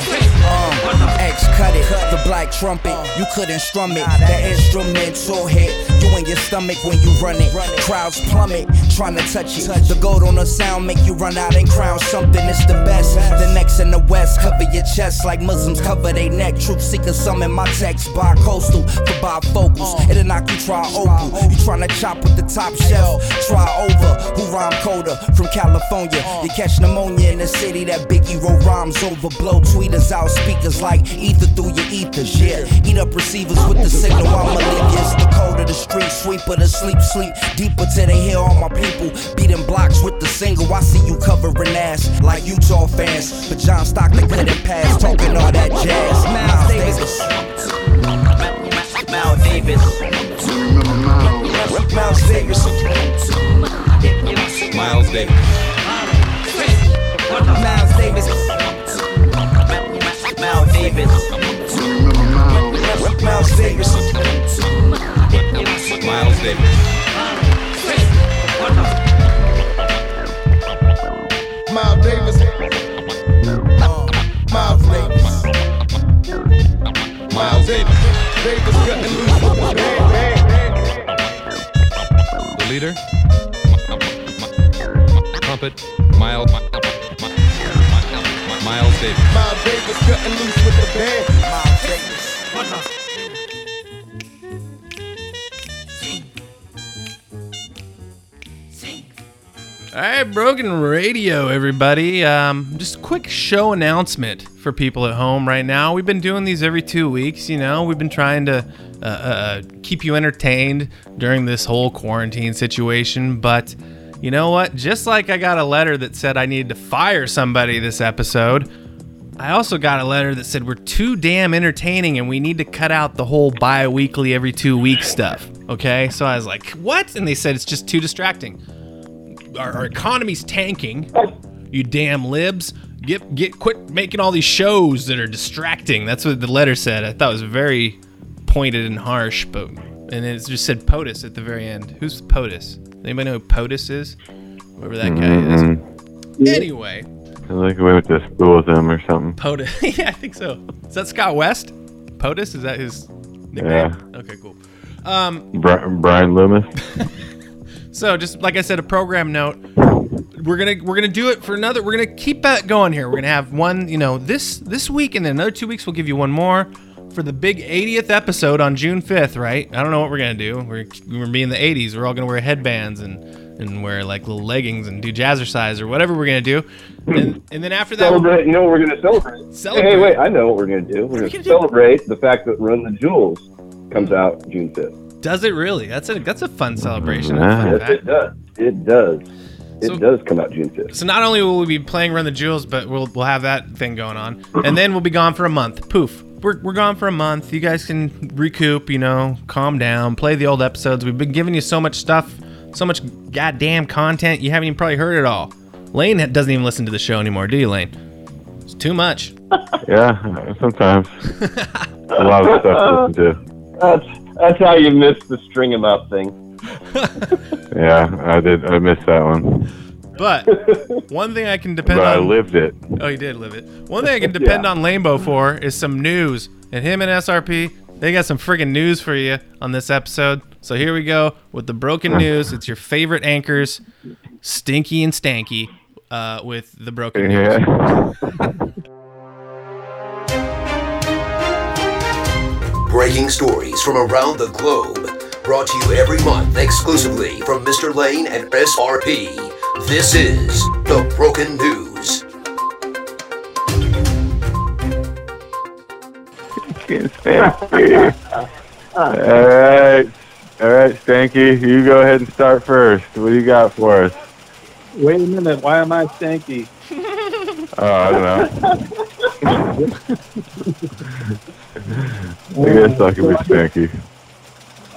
um, X cut it, the black trumpet. You couldn't strum it. That instrumental hit you in your stomach when you run it. Crowds plummet, trying to touch it. The gold on the sound make you run out and crown something. It's the best. The next in the west cover your chest like Muslims cover their neck. Truth seekers summon my text by coastal for bifocals. It'll knock you try opal. You trying to chop with the top shelf. Try over. Who rhyme coder from California? You catch pneumonia in the city that Biggie wrote rhymes over. Blow tweeters out speakers like ether through your ethers. Yeah, eat up receivers with the signal. I'ma leave. It's the code of the street, sweeper to sleep, sleep deeper till they hear all my people beating blocks with the single. I see you covering ass like Utah fans, but John Stockton couldn't pass talking all that jazz. Miles Davis. Miles Davis. Miles Davis. Miles Davis. Miles Davis. Miles Davis. Miles Davis. Miles Davis. Miles Davis. Miles Davis. Miles Davis. Davis cutting loose the. The leader, trumpet, Miles. Miles Davis. Miles Davis cutting loose with the band. Miles Davis. All right, Broken Radio, everybody. Um, just a quick show announcement for people at home right now. We've been doing these every two weeks. You know, we've been trying to uh, uh, keep you entertained during this whole quarantine situation. But you know what? Just like I got a letter that said I needed to fire somebody this episode, I also got a letter that said we're too damn entertaining and we need to cut out the whole bi weekly, every two weeks stuff. Okay, so I was like, what? And they said it's just too distracting our, our economy's tanking. You damn libs. Get get quit making all these shows that are distracting. That's what the letter said. I thought it was very pointed and harsh, but and then it just said POTUS at the very end. Who's POTUS? Anybody know who POTUS is? Whoever that guy is. Mm-hmm. Anyway, I like we went to school with him or something. POTUS. yeah, I think so. Is that Scott West? POTUS? Is that his Nickname? Yeah. Okay, cool. Um, Bri- Brian Loomis. so just like I said, a program note. We're gonna we're gonna do it for another. We're gonna keep that going here. We're gonna have one, you know, this this week, and then another two weeks. We'll give you one more for the big 80th episode on June 5th. Right? I don't know what we're gonna do. We're we're being in the 80s. We're all gonna wear headbands and and wear like little leggings and do jazzercise or whatever we're gonna do. And, and then after that, Celebrate. You know what we're going to celebrate? Celebrate. Hey, wait, I know what we're going to do. We're going to celebrate the fact that Run the Jewels comes out June 5th. does it really? That's a that's a fun celebration. a Yeah. fun Yes, it does. It does. It So- does come out June 5th. So not only will we be playing Run the Jewels, but we'll we'll have that thing going on, and then we'll be gone for a month. Poof, we're we're gone for a month. You guys can recoup, you know, calm down, play the old episodes. We've been giving you so much stuff, so much goddamn content. You haven't even probably heard it all. Lane doesn't even listen to the show anymore, do you, Lane? It's too much. Yeah, sometimes. a lot of stuff to listen to. That's, that's how you miss the string 'em up thing. Yeah, I did. I missed that one, But one thing I can depend on. but I lived it. Oh, you did live it. One thing I can depend on Lambo for is some news. And him and SRP, they got some friggin' news for you on this episode. So here we go with the broken news. It's your favorite anchors, Stinky and Stanky, uh, with the broken news. Yeah. Breaking stories from around the globe. Brought to you every month exclusively from Mr. Lane and SRP. This is The Broken News. Stanky. all right, all right, Stanky, you go ahead and start first. What do you got for us? Wait a minute. Why am I stanky? Oh, I don't know. I guess I can be Stanky.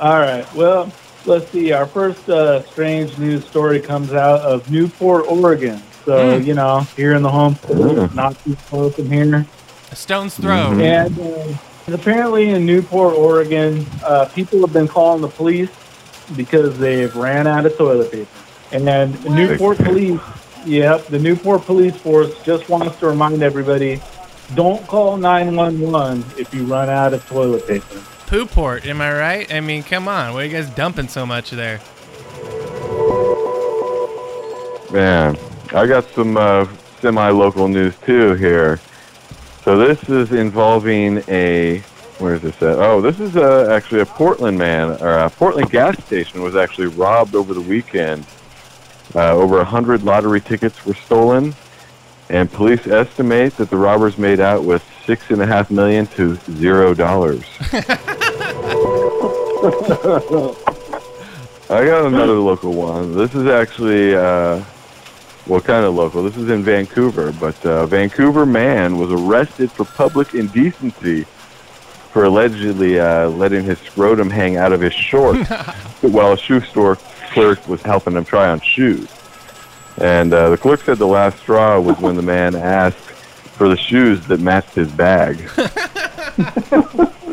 All right. Well, let's see. Our first uh, strange news story comes out of Newport, Oregon. So, Hmm. you know, here in the home, Hmm. not too close from here. A stone's throw. Mhm. And uh, apparently in Newport, Oregon, uh, people have been calling the police because they've ran out of toilet paper. And then Newport police, yep, the Newport police force just wants to remind everybody, don't call 911 if you run out of toilet paper. Pooport, am I right? I mean, come on. Why are you guys dumping so much there? Man, I got some uh, semi-local news too here. So this is involving a where is this at? Oh, this is uh, actually a Portland man or a Portland gas station was actually robbed over the weekend. Uh, over a hundred lottery tickets were stolen, and police estimate that the robbers made out with six and a half million to zero dollars. I got another local one. This is actually, uh, well, kind of local. This is in Vancouver, but uh, Vancouver man was arrested for public indecency for allegedly uh, letting his scrotum hang out of his shorts while a shoe store clerk was helping him try on shoes. And uh, the clerk said the last straw was when the man asked for the shoes that matched his bag.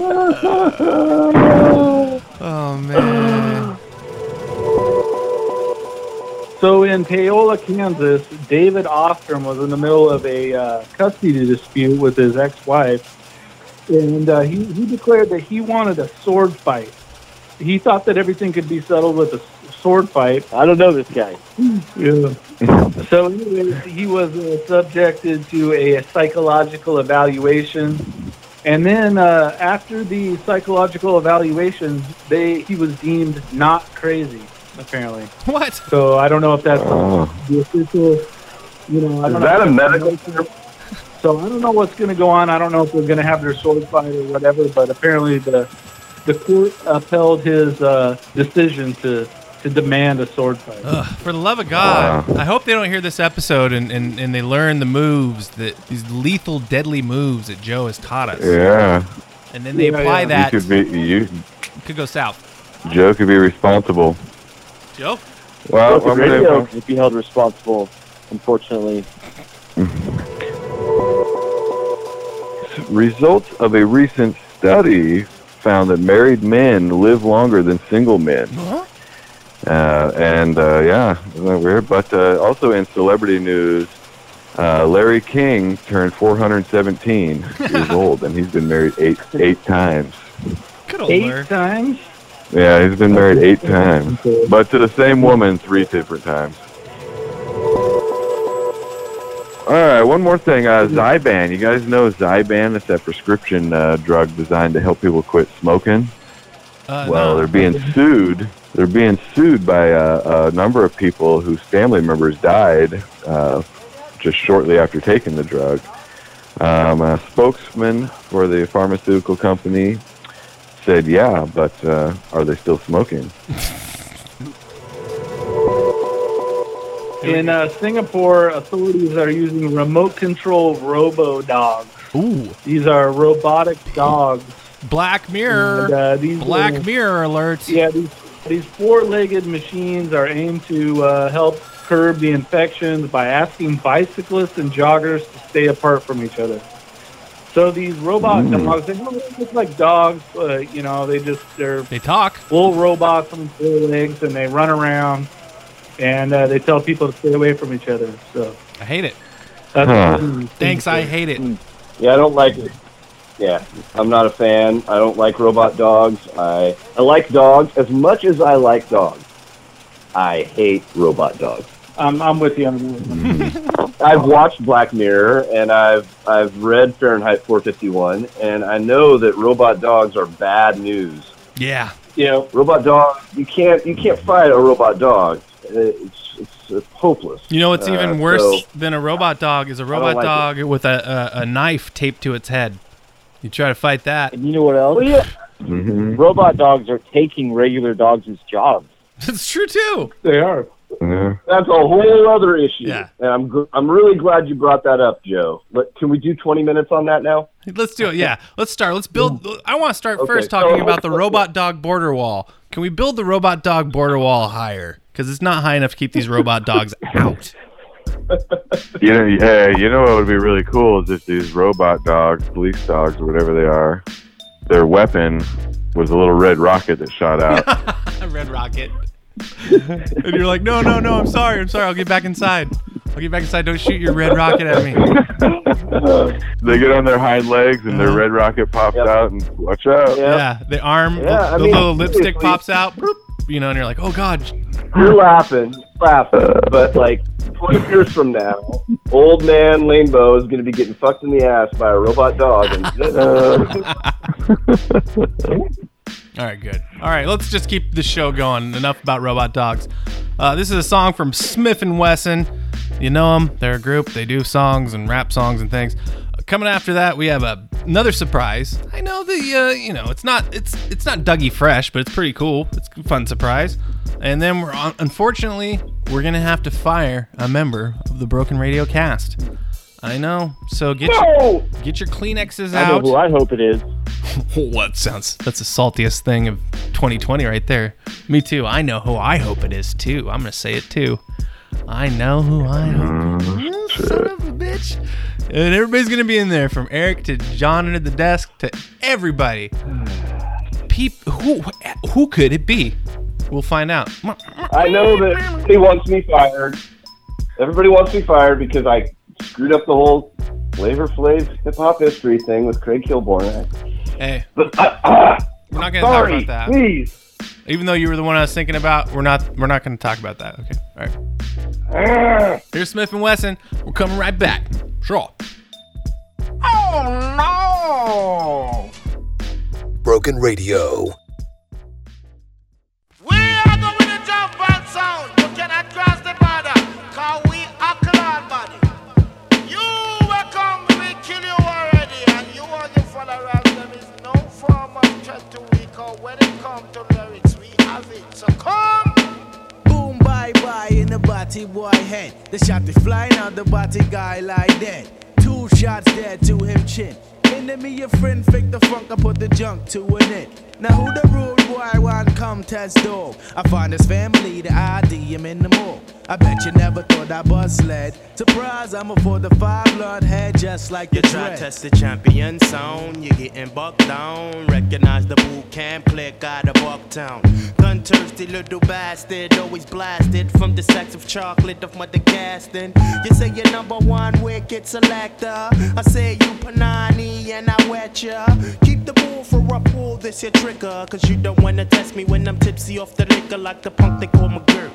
Oh, man. So in Paola, Kansas, David Ostrom was in the middle of a uh, custody dispute with his ex-wife, and uh, he, he declared that he wanted a sword fight. He thought that everything could be settled with a sword fight. I don't know this guy. Yeah. so anyway, he was uh, subjected to a psychological evaluation, and then uh, after the psychological evaluation, they he was deemed not crazy. Apparently. What? So I don't know if that's Oh. the official. You know, I Is don't that know. a medical term? So I don't know what's going to go on. I don't know if they're going to have their sword fight or whatever. But apparently the the court upheld his uh, decision to to demand a sword fight. Ugh, for the love of God, I hope they don't hear this episode and, and, and they learn the moves that these lethal, deadly moves that Joe has taught us. Yeah. And then they Yeah, apply yeah. that. You could be you. could go south. Joe could be responsible. Joe? Well, Broken I'm gonna- Radio would be held responsible, unfortunately. Results of a recent study found that married men live longer than single men. Uh, and uh, yeah, isn't that weird? But uh, also in celebrity news, uh, Larry King turned 417 years old, and he's been married eight eight times. Good Eight times. Yeah, he's been married eight times, but to the same woman three different times. All right, one more thing. Uh, Zyban. You guys know Zyban? It's that prescription uh, drug designed to help people quit smoking. Uh, well, no. they're being sued. They're being sued by uh, a number of people whose family members died uh, just shortly after taking the drug. Um, a spokesman for the pharmaceutical company said, "Yeah, but uh, are they still smoking?" In uh, Singapore, authorities are using remote control robo dogs. Ooh. These are robotic dogs. Black Mirror. And, uh, these Black little- Mirror alerts. Yeah, these, these four-legged machines are aimed to uh, help curb the infections by asking bicyclists and joggers to stay apart from each other. So these robot Mm. dogs, they don't look like dogs, but you know, they just they're they talk. Full robots on four legs, and they run around, and uh, they tell people to stay away from each other. So I hate it. that's Huh. Thanks, I hate it. Yeah, I don't like it. Yeah, I'm not a fan. I don't like robot dogs. I I like dogs as much as I like dogs. I hate robot dogs. I'm, I'm with you on that. I've watched Black Mirror and I've I've read Fahrenheit 451 and I know that robot dogs are bad news. Yeah. You know, robot dog. You can't you can't fight a robot dog. It's it's, it's hopeless. You know what's Uh, even worse so- than a robot dog is a robot like dog with a, a, a knife taped to its head. You try to fight that. And you know what else? Well, yeah. Mm-hmm. Robot dogs are taking regular dogs' jobs. That's true too. They are. Yeah. That's a whole other issue. Yeah. And I'm gl- I'm really glad you brought that up, Joe. But can we do 20 minutes on that now? Let's do it. Yeah, let's start. Let's build. Mm. I want to start Okay, first talking so- about the robot dog border wall. Can we build the robot dog border wall higher? Because it's not high enough to keep these robot dogs out. You know, yeah, you know what would be really cool is if these robot dogs, police dogs, or whatever they are, their weapon was a little red rocket that shot out. Red rocket. and you're like, no, no, no. I'm sorry. I'm sorry. I'll get back inside. I'll get back inside. Don't shoot your red rocket at me. they get on their hind legs and their uh-huh. red rocket pops out and watch out. Yeah, the arm, Yeah, the, the mean, little lipstick pops out. Bloop, you know, and you're like, oh god. You're laughing, laughing, but like 20 years from now, old man Lanebo is going to be getting fucked in the ass by a robot dog. And, uh, All right, good. All right, let's just keep the show going. Enough about robot dogs. Uh, this is a song from Smith and Wesson. You know them? They're a group. They do songs and rap songs and things. Coming after that, we have a, another surprise. I know the uh, you know it's not it's it's not Dougie Fresh, but it's pretty cool. It's a fun surprise. And then we're on, unfortunately we're gonna have to fire a member of the Broken Radio cast. I know. So get your get your Kleenexes out. I know who I hope it is. what sounds that's the saltiest thing of 2020 right there. Me too. I know who I hope it is too. I'm gonna say it too. I know who I hope. Oh, son of a bitch. And everybody's gonna be in there from Eric to John under the desk to everybody. Peep who who could it be? We'll find out. I know that he wants me fired. Everybody wants me fired because I screwed up the whole Flavor Flav hip hop history thing with Craig Kilborn. Hey. But uh, We're not gonna talk about that. Please. Even though you were the one I was thinking about, we're not we're not gonna talk about that. Okay. All right. Here's Smith and Wesson. We're coming right back. Sure. Oh no. Broken Radio. Comes to lyrics, we have it. So come. Boom, bye bye in the body boy head. The shot is flying out the body guy like that. Two shots dead to him chin. Enemy your friend, fake the funk, I put the junk to an end. Now who the rude boy want come test dog? I find his family, the ID him in the mall. I bet you never thought I bust sled. Surprise, I'm a for the five blood head just like You try test the champion sound, You're getting bucked down. Recognize the boot camp, click out of Bucktown. Gun thirsty little bastard. Always blasted from the sacks of chocolate of Mother Gaston. You say you're number one wicked selector. I say you panani and I wet ya. Keep the bull for a pull this your trigger. Cause you don't wanna test me when I'm tipsy off the liquor like the punk they call McGirt.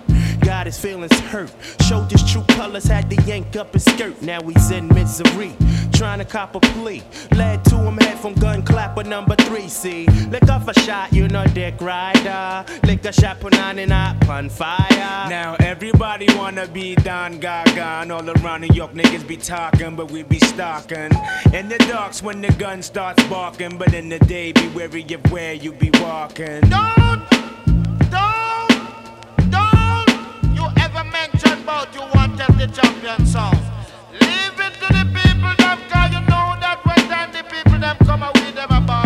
Got his feelings hurt. Showed his true colors, had to yank up his skirt. Now he's in misery, trying to cop a plea. Led to him head from gun clapper number three. See, lick off a shot, you know dick rider. Lick a shot, put on and up on fire. Now everybody wanna be Don Dada and all around New York niggas be talking, but we be stalking. In the darks when the gun starts barking, but in the day be wary of where you be walking. Don't, don't, about you want them the champion songs. Leave it to the people them cause you know that when time the people them come with them a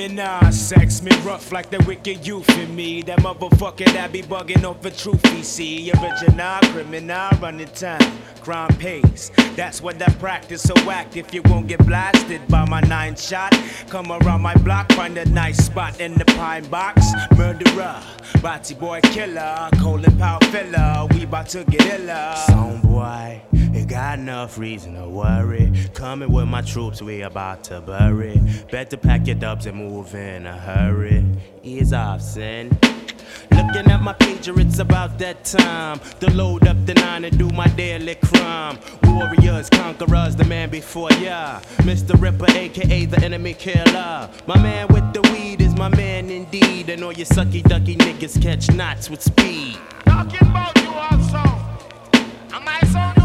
Me sex, me rough like the wicked youth in me. That motherfucker that be bugging off the truth he see. Original criminal running time, crime pays. That's what I practice. So act if you won't get blasted by my nine shot. Come around my block, find a nice spot in the pine box. Murderer, body boy killer, colon power filler. We bout to get iller. Song boy, you got enough reason to worry. Coming with my troops, we about to bury. Better pack your dubs and move in a hurry. Ease off, sin. Looking at my pager, it's about that time to load up the nine and do my daily crime. Warriors, conquerors, the man before ya. Mr. Ripper, aka the enemy killer. My man with the weed is my man indeed. And all you sucky ducky niggas catch knots with speed. Talking about you also. Am I sound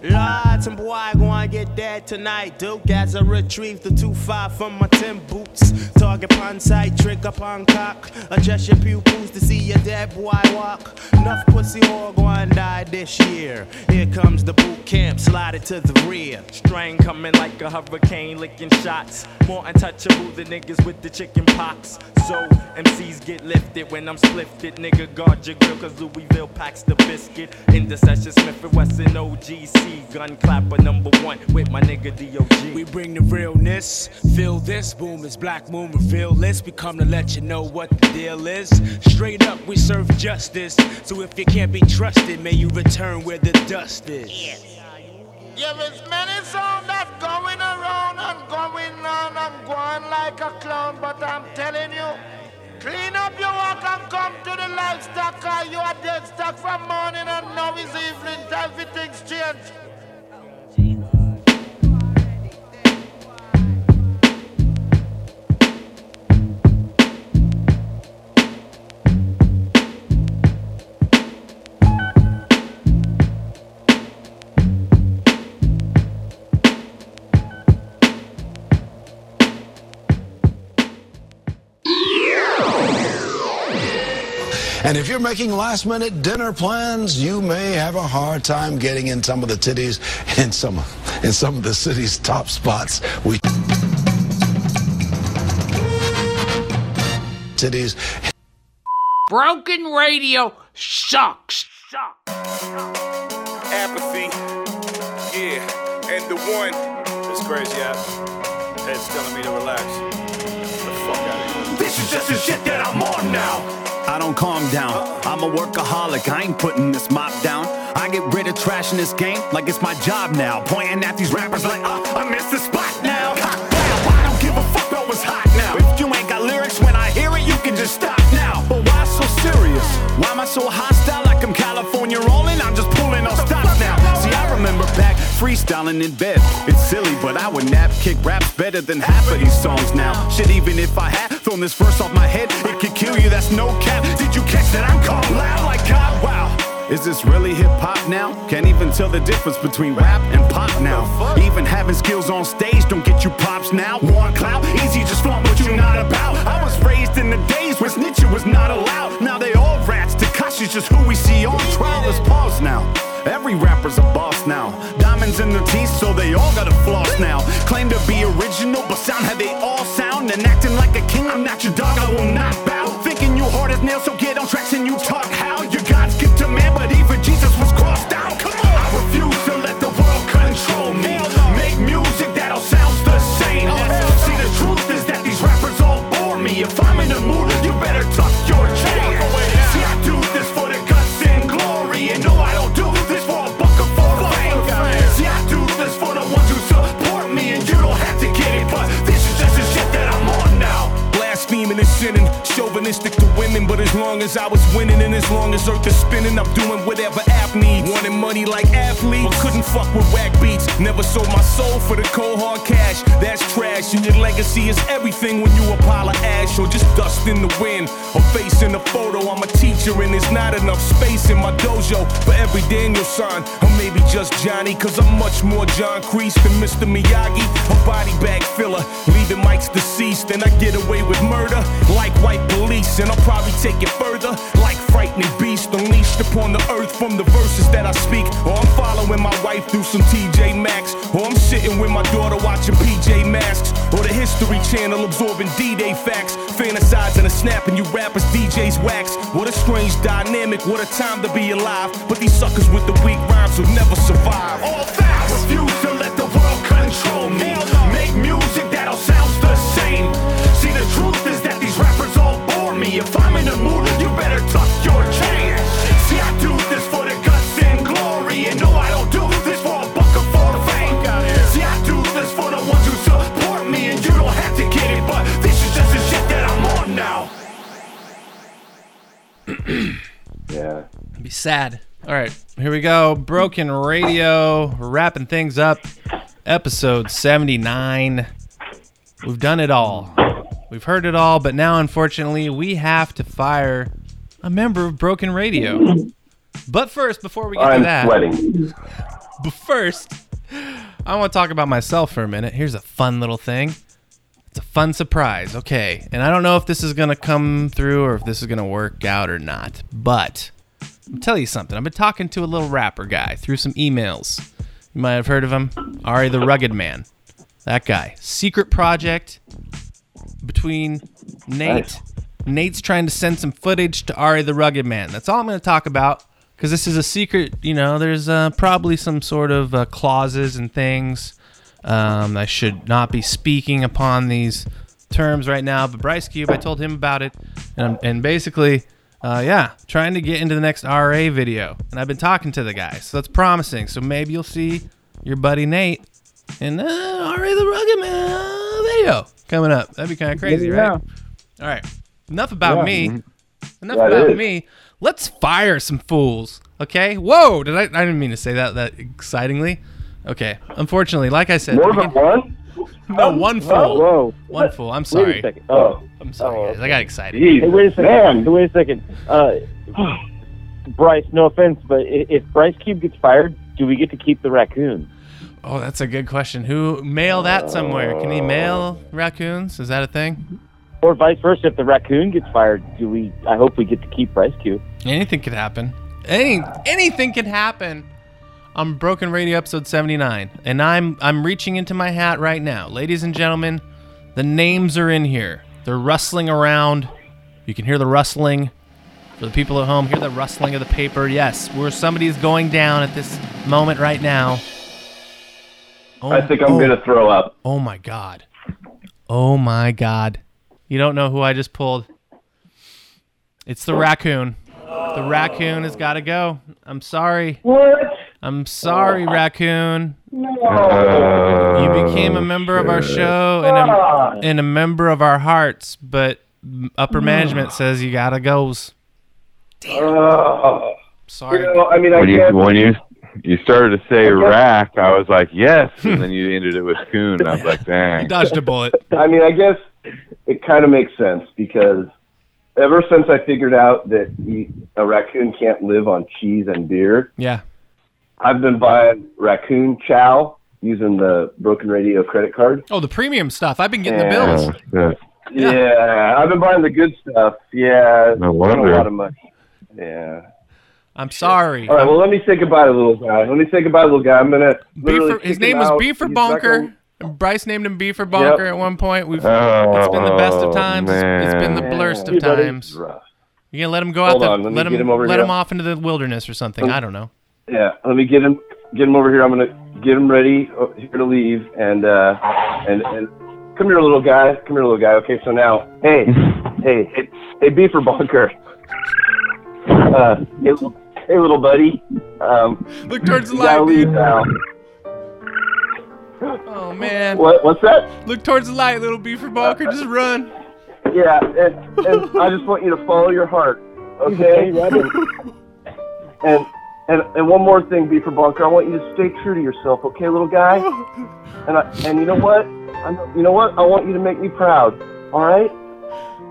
Lord, boy gonna get dead tonight. Duke as I retrieve the 2-5 from my 10 boots. Target upon sight, trick upon cock. Adjust your pupils to see your dead boy walk. Enough pussy all gonna die this year. Here comes the boot camp, slide it to the rear. Strain coming like a hurricane, licking shots. More untouchable than niggas with the chicken pox. So MCs get lifted when I'm splifted. Nigga, guard your grill, cause Louisville packs the biscuit. In the session, Smith and Wesson OGC. Gun clapper number one with my nigga DOG. We bring the realness. Feel this, boom is Black Moon reveal list. We come to let you know what the deal is. Straight up, we serve justice. So if you can't be trusted, may you return where the dust is. Yeah, There is many sound that going around and going on and going like a clown, but I'm telling you, clean up your work and come to the livestock, cause you are dead stuck from morning and now is evening, everything's changed. And if you're making last minute dinner plans, you may have a hard time getting in some of the titties in some in some of the city's top spots. We titties. Broken radio sucks. Apathy. Yeah. And the one. It's crazy, yeah. Head's telling me to relax. Get the fuck out of here. This is just the shit that I'm on now. I don't calm down. I'm a workaholic. I ain't putting this mop down. I get rid of trash in this game like it's my job now. Pointing at these rappers like, oh, I missed the spot now. Ha, wow, I don't give a fuck what was hot now. If you ain't got lyrics when I hear it, you can just stop now. But why so serious? Why am I so hostile like I'm California rolling? Freestyling in bed. It's silly, but I would nap kick raps better than half of these songs now. Shit, even if I had thrown this verse off my head, it could kill you. That's no cap. Did you catch that? I'm called loud like God. Wow. Is this really hip hop now? Can't even tell the difference between rap and pop now. Even having skills on stage don't get you props now. Want clout? Easy, just flaunt what you're not about. I was raised in the days when snitching was not allowed. Now they all rats. Tekashi's just who we see on trial. Let's pause now. Every rapper's a boss now. Diamonds in their teeth, so they all got a floss now. Claim to be original, but sound how they all sound. And acting like a king, I'm not your dog, I will not bow. Thinking you hard as nails, so get on tracks and you talk how but as long as I was winning and as long as Earth is spinning, I'm doing whatever app needs. Wanting money like athletes, but couldn't fuck with whack beats. Never sold my soul for the cold hard cash. That's trash. And your legacy is everything when you a pile of ash or just dust in the wind. Or face in a photo. I'm a teacher and there's not enough space in my dojo for every Daniel-san. Or maybe just Johnny, cause I'm much more John Kreese than Mr. Miyagi. A body bag filler, leaving mics deceased. And I get away with murder like white police. And I'll probably take it further like frightening beast unleashed upon the earth from the verses that I speak. Or I'm following my wife through some TJ Maxx. Or I'm sitting with my daughter watching PJ Masks. Or the History Channel absorbing D-Day facts. Fantasizing and snapping you rappers DJs wax. What a strange dynamic, what a time to be alive. But these suckers with the weak rhymes will never survive. All that I refuse to let the world control me. Make music that'll sound the same. See, the truth is that these rappers all bore me. If in the mood, you better tuck your chain. See, I do this for the guts and glory. And no, I don't do this for a buck or for the fame. See, I do this for the ones who support me. And you don't have to get it, but this is just the shit that I'm on now. Yeah. Be sad. All right, here we go. Broken Radio, We're wrapping things up. Episode 79. We've done it all. We've heard it all, but now, unfortunately, we have to fire a member of Broken Radio. But first, before we get I'm to that, sweating. but first, I want to talk about myself for a minute. Here's a fun little thing. It's a fun surprise. Okay. And I don't know if this is going to come through or if this is going to work out or not. But I'll tell you something. I've been talking to a little rapper guy through some emails. You might have heard of him. RA the Rugged Man. That guy. Secret project between Nate. Nate's trying to send some footage to RA the Rugged Man. That's all I'm going to talk about because this is a secret. You know, there's uh, probably some sort of uh, clauses and things. Um, I should not be speaking upon these terms right now. But Bryce Cube, I told him about it, and I'm, and basically, uh, yeah, trying to get into the next RA video, and I've been talking to the guy, so that's promising. So maybe you'll see your buddy Nate in uh, RA the Rugged Man video coming up. That'd be kind of crazy, Yeah. right? All right, enough about Yeah. me. Enough Yeah, it about is. me. Let's fire some fools. Okay. Whoa! Did I? I didn't mean to say that that excitingly. Okay. Unfortunately, like I said, More than one? no, one fool. Oh, whoa. One fool. I'm sorry. Wait sorry. a second. Oh. I'm sorry, guys. I got excited. Jeez. Hey, wait a second. Man. Hey, wait a second. Uh, Bryce, no offense, but if Bryce Cube gets fired, do we get to keep the raccoon? Oh, that's a good question. Who mail that somewhere? Can he mail raccoons? Is that a thing? Or vice versa, if the raccoon gets fired, do we? I hope we get to keep Bryce Cube. Anything could happen. Any anything can happen. on Broken Radio episode 79, and I'm I'm reaching into my hat right now, ladies and gentlemen. The names are in here. They're rustling around. You can hear the rustling. For the people at home, hear the rustling of the paper. Yes, where somebody is going down at this moment right now. Oh, I think I'm oh. gonna throw up. Oh my god. Oh my god. You don't know who I just pulled. It's the raccoon. The raccoon has got to go. I'm sorry. What? I'm sorry, raccoon. No. You became a member of our show and a, and a member of our hearts, but upper management says you gotta goes. Uh, Sorry. You know, I mean, I when you guess, when you you started to say I guess- rack, I was like yes, and then you ended it with coon. and I was like, dang. You dodged a bullet. I mean, I guess it kind of makes sense because ever since I figured out that he, a raccoon can't live on cheese and beer, Yeah. I've been buying raccoon chow using the Broken Radio credit card. Oh, the premium stuff. I've been getting the Yeah. bills. Oh, yeah. Yeah, I've been buying the good stuff. Yeah, No wonder. a lot of money. Yeah. I'm sorry. All right. Well, let me say goodbye to little guy. Let me say goodbye, little guy. I'm gonna. literally his name was out. Beefer He's Bonker. Bryce named him Beefer Bonker Yep. at one point. We've Oh, it's been the best of times. It's- it's been the man. blurst of Hey, times. Rough. You gonna let him go out Hold the on, let me let him get him over let here. him off into the wilderness or something. Let I don't know. Yeah, let me get him get him over here. I'm gonna get him ready uh, here to leave, and uh, and and come here, little guy. Come here, little guy. Okay, so now, hey, hey, hey, hey, beefer bunker. Uh, hey, little, hey, little buddy. Um, Look towards the light, leave dude. now. Oh man. What? What's that? Look towards the light, little beaver bunker. Just run. Yeah, and, and I just want you to follow your heart, okay? and and and one more thing, Beaver Bunker, I want you to stay true to yourself, okay, little guy? And I, and you know what? I know, you know what? I want you to make me proud. All right?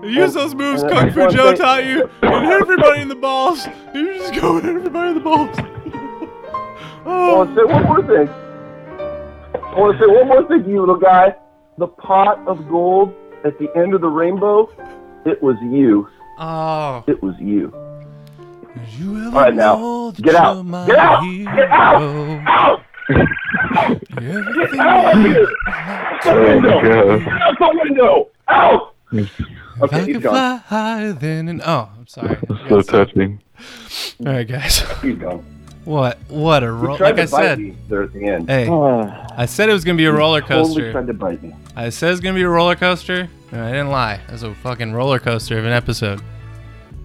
Use those moves Kung Fu Joe taught you, and hit everybody in the balls. You just go and hit everybody in the balls. I want to say one more thing. I want to say one more thing to you, little guy. The pot of gold at the end of the rainbow, it was you. Oh. It was you. All right, now get out. Get out. Get out. Out. Get out of here. Out the window. Get out the window. Out. If I he's could fly higher than an oh, I'm sorry. So touching. All right, guys. He's. What? What a He roll! tried Like I to bite said. me there at the end. Hey, I said it was gonna be a roller Totally coaster. tried to bite me. I said it's gonna be a roller coaster. and I didn't lie. It was a fucking roller coaster of an episode.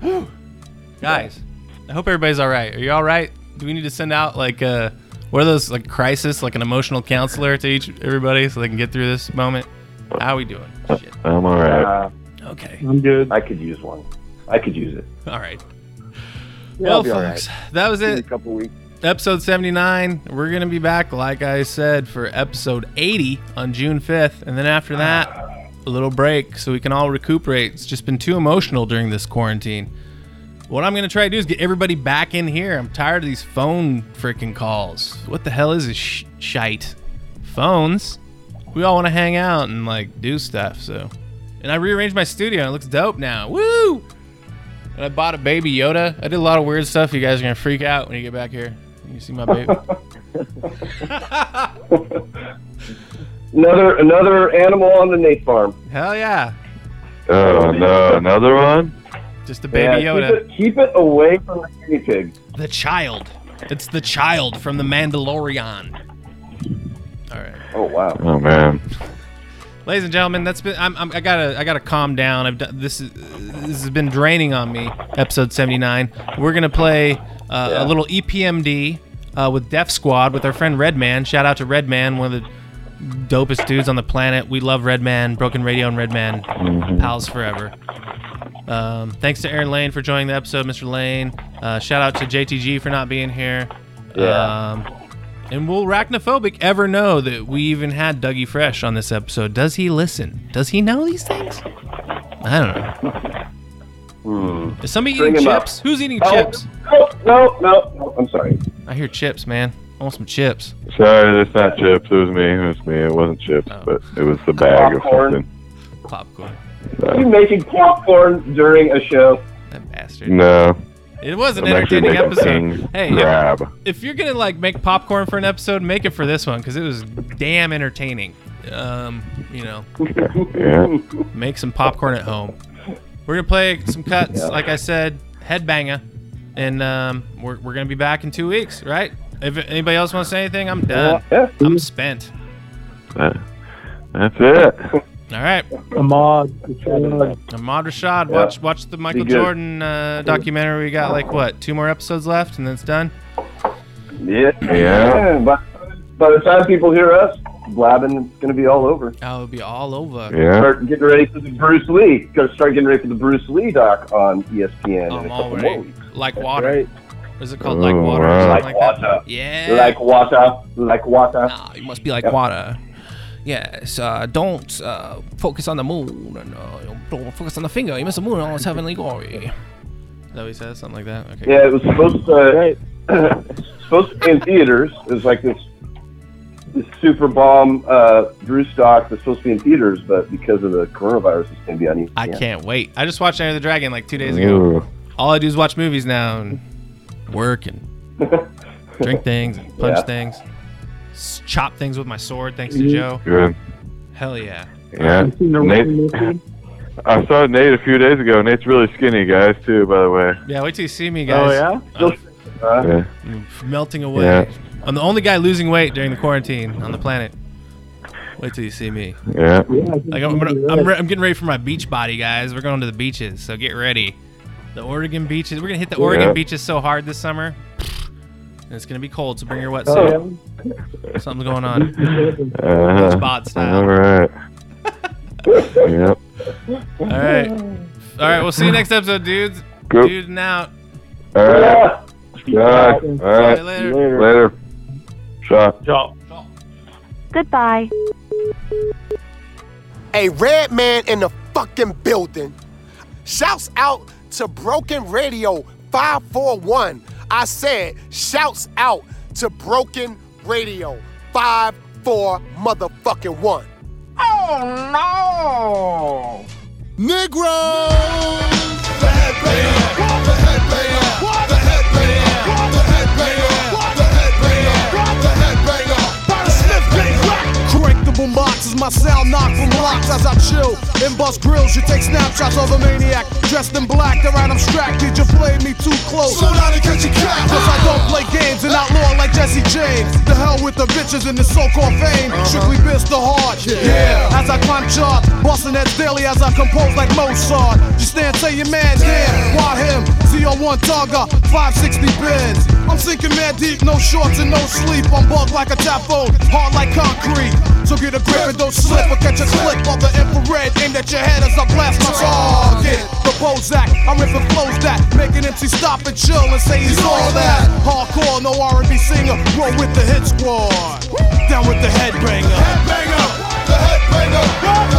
Whew. Guys, I hope everybody's all right. Are you all right? Do we need to send out like uh, what are those like crisis, like an emotional counselor to each everybody so they can get through this moment? How are we doing? Shit. I'm all right. Uh, Okay. I'm good. I could use one. I could use it. All right. Yeah, well, I'll be all folks, right. that was it. A couple weeks. Episode 79. We're going to be back, like I said, for episode 80 on June 5th. And then after that, a little break so we can all recuperate. It's just been too emotional during this quarantine. What I'm going to try to do is get everybody back in here. I'm tired of these phone freaking calls. What the hell is this sh- shite? Phones? We all want to hang out and like do stuff, so. And I rearranged my studio and it looks dope now. Woo! And I bought a baby Yoda. I did a lot of weird stuff. You guys are gonna freak out when you get back here. You see my baby. Another another animal on the Nate farm. Hell yeah! Oh no, another one? Just a baby Yeah, Yoda. Keep it, keep it away from the guinea pig. The child. It's the child from the Mandalorian. All right. Oh wow. Oh man. Ladies and gentlemen, that's been. I'm, I'm, I gotta. I gotta calm down. I've done this. Is, this has been draining on me. Episode 79. We're gonna play uh, Yeah. a little EPMD uh, with Def Squad with our friend Redman. Shout out to Redman, one of the dopest dudes on the planet. We love Redman, Broken Radio, and Redman, pals forever. Um, thanks to Aaron Lane for joining the episode, Mr. Lane. Uh, shout out to JTG for not being here. Yeah. Um, and will Arachnophobic ever know that we even had Dougie Fresh on this episode? Does he listen? Does he know these things? I don't know. Hmm. Is somebody Bring eating him up. chips? Who's eating Oh, chips? No, no, no, no. I'm sorry. I hear chips, man. I want some chips. Sorry, it's not chips. It was me. It was me. It wasn't chips, Oh. but it was the bag Popcorn. of something. Popcorn. Are you making popcorn during a show? That bastard. No. It was an entertaining episode. Hey, if, grab. if you're gonna like make popcorn for an episode, make it for this one because it was damn entertaining. Um, you know, Yeah. make some popcorn at home. We're gonna play some cuts, Yeah. like I said, headbanger, and um, we're we're gonna be back in two weeks, right? If anybody else wants to say anything, I'm done. Yeah. I'm spent. That- That's it. All right, Ahmad, Ahmad Rashad, Yeah. watch watch the Michael. Jordan uh, documentary. We got like what two more episodes left, and then it's done. Yeah. Yeah. By, by the time people hear us blabbing, it's going to be all over. Oh, it'll be all over. Yeah. Start getting ready for the Bruce Lee. Got to start getting ready for the Bruce Lee doc on ESPN I'm a all couple ready. more weeks. Like water. Right. Is it called Oh, like water? or something Like like that? water. Yeah. Like water. Like water. Nah, you must be like Yep. water. Yes, uh, don't uh, focus on the moon and uh, don't focus on the finger. You miss the moon, all its heavenly glory. Is that what he says? Something like that? Okay. Yeah, it was supposed to supposed to be in theaters. It was like this this super bomb uh, Bruce doc that's supposed to be in theaters, but because of the coronavirus, it's going to be on ESPN. I can't wait. I just watched Enter the Dragon like two days ago. Ooh. All I do is watch movies now and work and drink things and punch Yeah. things, s- chop things with my sword. Thanks to Joe. Good. Hell yeah. Yeah. Nate, I saw Nate a few days ago. Nate's really skinny, guys, too. By the way. Yeah, wait till you see me, Oh, guys. yeah? Uh, I'm Yeah. Mm, melting away. Yeah. I'm the only guy losing weight during the quarantine on the planet. Wait till you see me. Yeah. Like I'm, gonna, I'm, re- I'm getting ready for my beach body, guys. We're going to the beaches, so get ready. The Oregon beaches. We're gonna hit the Oregon Yeah. beaches so hard this summer. And it's gonna be cold, so bring your Oh, wetsuit. Something's going on. Uh, Spot style. All right. yep. All right. All right. We'll see you next episode, dudes. Cool. Dude and out. All right. Bye. All right. See you later. Later. Shot. Goodbye. A Redman in the fucking building. Shouts out to Broken Radio 541. I said, shouts out to Broken Radio 5 4 motherfucking one. Oh no! Negro! The headbanger! The boom boxes, my sound knock from blocks as I chill. In bust grills, you take snapshots of a maniac. Dressed in black, around I'm strapped. Did you play me too close? Slow down and catch your cap. Cause I don't play games and outlaw like Jesse James. The hell with the bitches and the so-called fame. Uh-huh. Strictly biz the hard. Yeah. As I climb charts, busting heads daily as I compose like Mozart. You stand, say your man, damn. Why him? CO1 Targa, 560 bins. I'm sinking mad deep, no shorts and no sleep. I'm bugged like a tap phone, hard like concrete. So get a grip and don't slip or catch a clip of the infrared aimed at your head as I blast my target. The Bozak, I'm ripping flows that make an MC stop and chill and say he's all that. Hardcore, no R&B singer, roll with the hit squad. Down with the headbanger. Headbanger! Headbanger! The headbanger!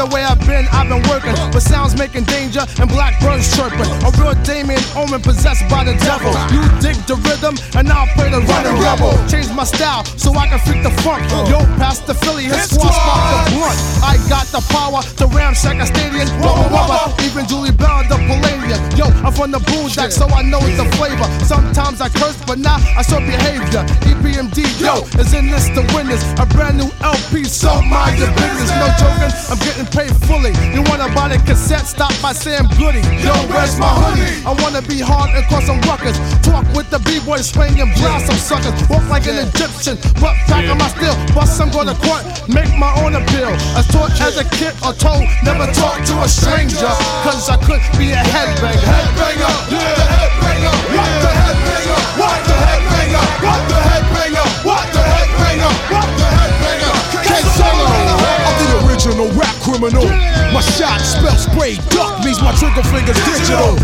Surprise, way I've been. I've been working, but sounds making danger and black blackbirds chirping. A real Damien Omen possessed by the devil. You dig the rhythm, and I'll play the running rebel. Change my style so I can freak the funk. Uh. Yo, past the Philly, his squad spark the blunt. I got the power to ramshack a stadium. Wubba wubba, even Julie Brown, the Palladium. Yo, I'm from the boondock, so I know it's the flavor. Sometimes I curse, but now I show behavior. EPMD, yo, is in this to win this. A brand new LP, so mind your business. No joking, I'm getting paid fully. You wanna buy the cassette? Stop by Sam Goody. Yo, where's my hoodie? I wanna be hard and cause some ruckus. Talk with the B-boys, swing and blast some suckers. Walk like an Egyptian, but back on my still. Bust some go to court, make my own appeal. As taught as a kid or told, never talk to a stranger. Cause I could be a headbanger. Headbanger! Yeah! The headbanger! What the headbanger? What the headbanger? What the original rap criminal. My shot spell spray duck means my trigger finger's digital.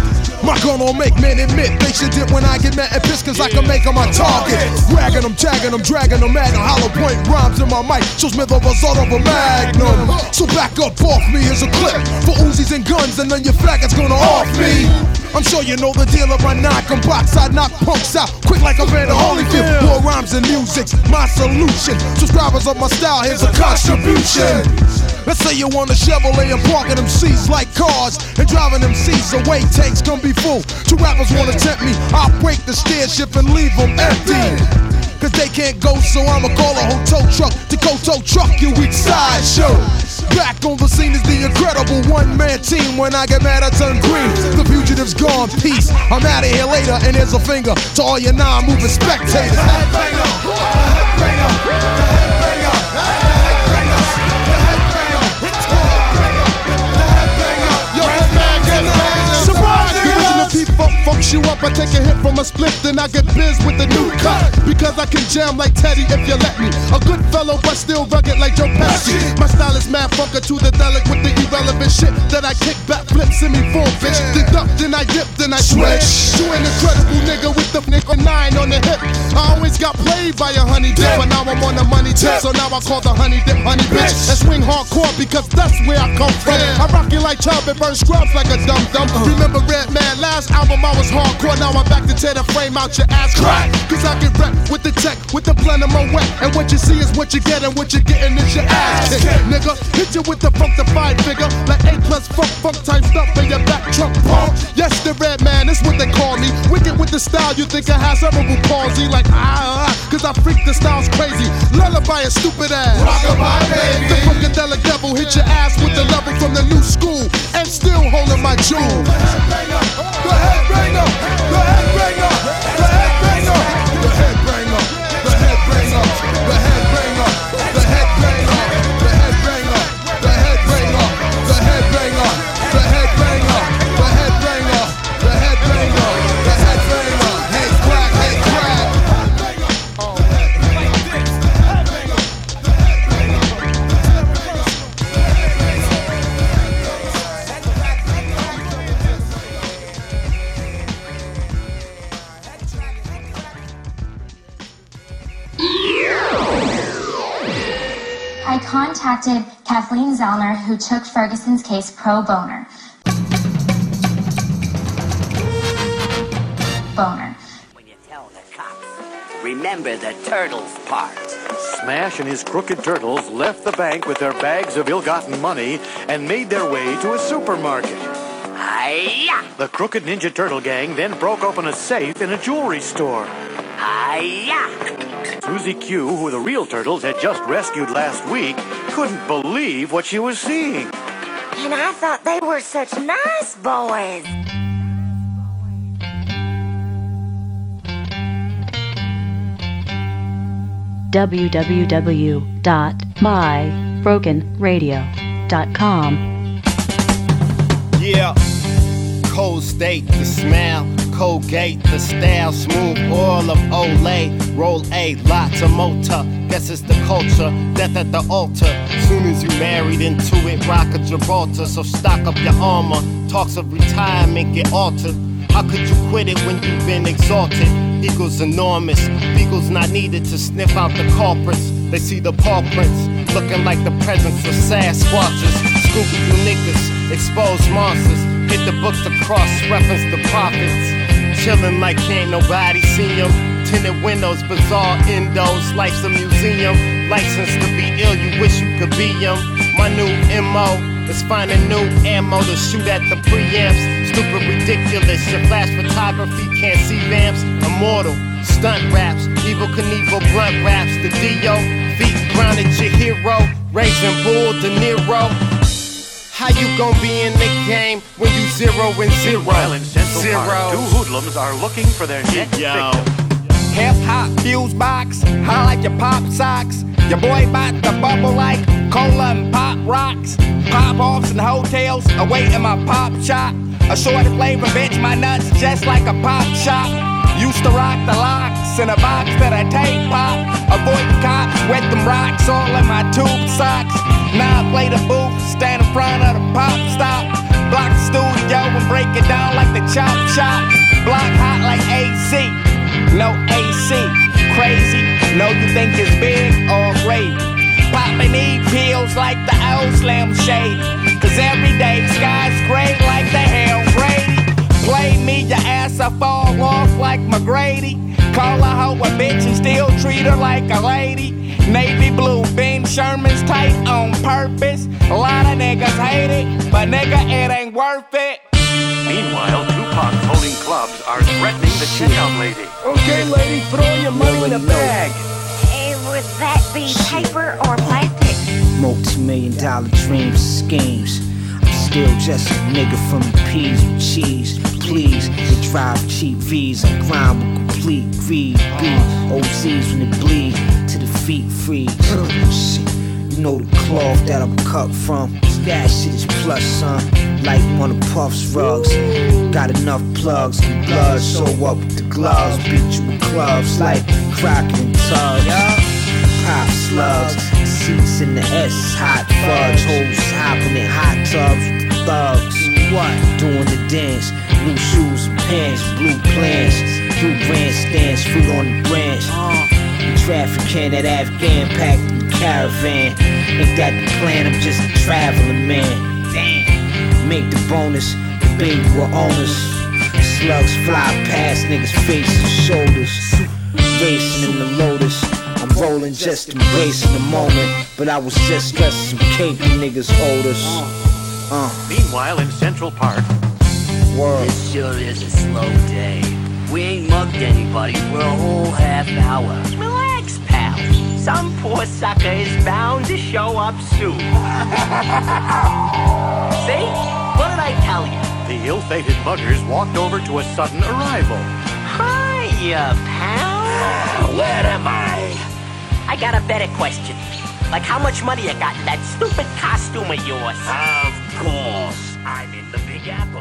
My gun will make men admit they should dip when I get mad at pissed cause I can make them my target. Ragging them, tagging them, dragging them at hollow point rhymes in my mic shows me the result of a magnum. So back up off me, here's a clip for Uzis and guns, and then your faggots gonna off me. I'm sure you know the deal of my knock 'em box. I knock punks out quick like a band of Holyfield. More rhymes and music's my solution. Subscribers of my style, here's a contribution. Let's say you want a Chevrolet and parking them seats like cars and driving them seats away. Tanks gonna be full. Two rappers wanna tempt me. I'll break the stairship and leave them empty. Cause they can't go, so I'ma call a hotel truck to go tow truck you each side show. Back on the scene is the incredible one man team. When I get mad, I turn green. The fugitive's gone, peace. I'm out of here later, and there's a finger to all your non moving spectators. Original Funks you up. I take a hit from a split, then I get biz with the new cut. Because I can jam like Teddy if you let me. A good fellow, but still rugged like Joe Pesci. My style is mad funker to the delic with the irrelevant shit that I kick back, flips flip, semi full bitch. Deduct, then I dip, then I switch. You an incredible nigga with the nickel nine on the hip. I always got played by a honey dip, but now I'm on a money tip. So now I call the honey dip honey bitch. And swing hardcore because that's where I come from. I rock you like Chubb and burn scrubs like a dum dum. Remember Redman? Last album I was hardcore, now I'm back to tear the frame out your ass crack. Cause I can rap with the tech, with the blend of my wet. And what you see is what you get, and what you're getting is your ass. Nigga, hit you with the funkified figure, like A plus funk, funk type stuff in your back trunk pump. Yes, the Redman, that's what they call me. Wicked with the style, you think I have cerebral palsy, like ah, ah, cause I freak the style's crazy. Lullaby a stupid ass. Rockabye, baby. The funkadelic devil hit your ass with the level from the new school, and still holding my jewel. The headbanger, the headbanger, bring the head bringer, the head contacted Kathleen Zellner, who took Ferguson's case pro boner. Boner. When you tell the cops, Remember the turtles part. Smash and his crooked turtles left the bank with their bags of ill-gotten money and made their way to a supermarket. Hiya! The crooked Ninja Turtle gang then broke open a safe in a jewelry store. Hiya! Susie Q, who the real turtles had just rescued last week, couldn't believe what she was seeing. And I thought they were such nice boys. www.mybrokenradio.com. Yeah. Cold state, the smell. Colgate, the style. Smooth oil of Olay. Roll A, lots of motor. Guess it's the culture. Death at the altar. Soon as you married into it, rock a Gibraltar. So stock up your armor. Talks of retirement get altered. How could you quit it when you've been exalted? Eagles enormous. Beagles not needed to sniff out the culprits. They see the paw prints. Looking like the presence of Sasquatches. Scooby Doo niggas. Expose monsters. Hit the books to cross reference the prophets. Chillin' like can't nobody see 'em. Tinted windows, bizarre endos. Life's a museum. License to be ill, you wish you could be 'em. My new MO is finding new ammo to shoot at the preamps. Stupid, ridiculous. Your flash photography can't see vamps. Immortal, stunt raps, Evel Knievel blunt raps. The Dio, feet grounded your hero. Raging Bull, De Niro. How you gon' be in the game when you zero and zero? Meanwhile, in Central zero. Park, two hoodlums are looking for their next Yo. victim. Hip hop fuse box, high like your pop socks. Your boy bout to bubble like cola and pop rocks. Pop offs and hotels, away in my pop shop. A short flavor bitch, my nuts just like a pop shop. Used to rock the locks in a box that I take pop. Avoid cops, wet them rocks all in my tube socks. Now I play the booth, stand in front of the pop stop. Block the studio and break it down like the chop shop. Block hot like AC, no AC. Crazy, know you think it's big or great. Popping E pills like the old Slim Shady. Cause every day sky's gray like the hell Brady. Play me your ass, I fall off like McGrady. Call a hoe a bitch and still treat her like a lady. Navy blue, Ben Sherman's tight on purpose. A lot of niggas hate it, but nigga, it ain't worth it. Meanwhile, two punks holding clubs are threatening the checkout lady. Okay, lady, throw your money in the bag. Hey, would that be paper or plastic? Multi-million dollar dreams, schemes. Still just a nigga from the P's with cheese. Please, they drive cheap V's. and grind with complete greed. B, OZs when it bleed to the feet. Shit, you know the cloth that I'm cut from. That shit is plus, son. Like one of Puff's rugs. Got enough plugs and blood. Show up with the gloves. Beat you with clubs like Crockett and Tubbs. Pop slugs. Seats in the S, hot fudge. Hoes hopping in hot tubs thugs. What? Doing the dance. New shoes and pants. Blue plants. Blue grandstands. Fruit on the branch. Uh-huh. The trafficking that Afghan packed in the caravan. Ain't that the plan? I'm just a traveling man. Damn. Make the bonus. The baby will own us. Slugs fly past niggas' faces and shoulders. Racing in the Lotus. I'm rolling, just embracing the moment. But I was just stressing some cake the niggas owed us. Uh-huh. Uh, Meanwhile, in Central Park, word. This sure is a slow day. We ain't mugged anybody for a whole half hour. Relax, pal. Some poor sucker is bound to show up soon. See? What did I tell you? The ill-fated muggers walked over to a sudden arrival. Hiya, pal. Where am I? I got a better question. Like how much money you got in that stupid costume of yours? Of course. I'm in the Big Apple.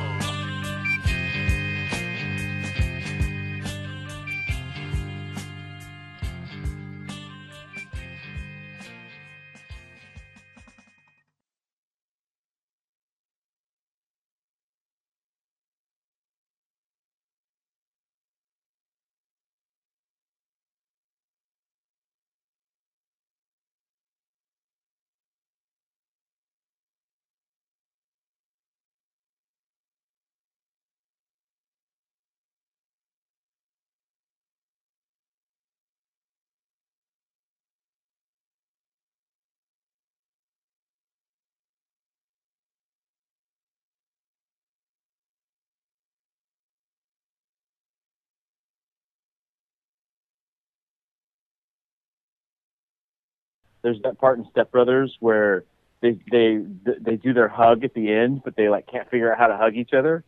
There's that part in Step Brothers where they they they do their hug at the end, but they like can't figure out how to hug each other.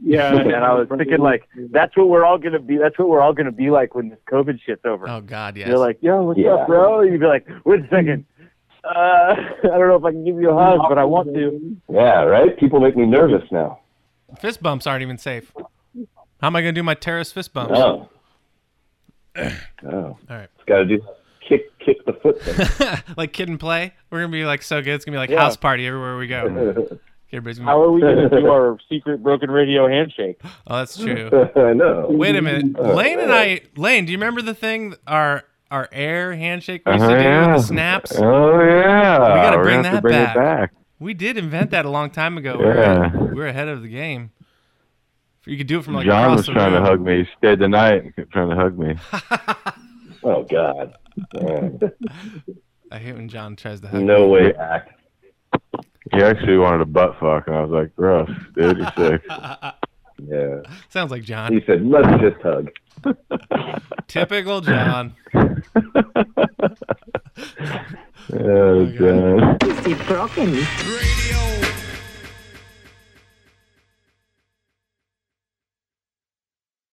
Yeah. and I was thinking like that's what we're all gonna be. That's what we're all gonna be like when this COVID shit's over. Oh God, yes. You're like, yo, what's Yeah. up, bro? And you'd be like, wait a second. Uh, I don't know if I can give you a hug, but I want to. Yeah, right? People make me nervous now. Fist bumps aren't even safe. How am I gonna do my terrorist fist bumps? Oh. Oh. All right. Got to do kick kick the foot thing. like kid and play. We're gonna be like so good. It's gonna be like Yeah. house party everywhere we go. Everybody's gonna How are we gonna do our secret broken radio handshake? Oh, that's true. I know. Wait a minute, Uh, Lane and I. Lane, do you remember the thing? Our our air handshake we used to Oh, do yeah. with the snaps. Oh yeah. We gotta We're bring that to bring back. it back. We did invent that a long time ago. Yeah. We're, we're ahead of the game. You could do it from like John across was the trying to hug me. He stayed the night kept trying to hug me. Oh God. I hate when John tries to hug. no me. way back. He actually wanted a butt fuck, and I was like, gross, dude, you're sick. Yeah. Sounds like John. He said, "Let's just hug." Typical John. Oh, John. Is it broken? Radio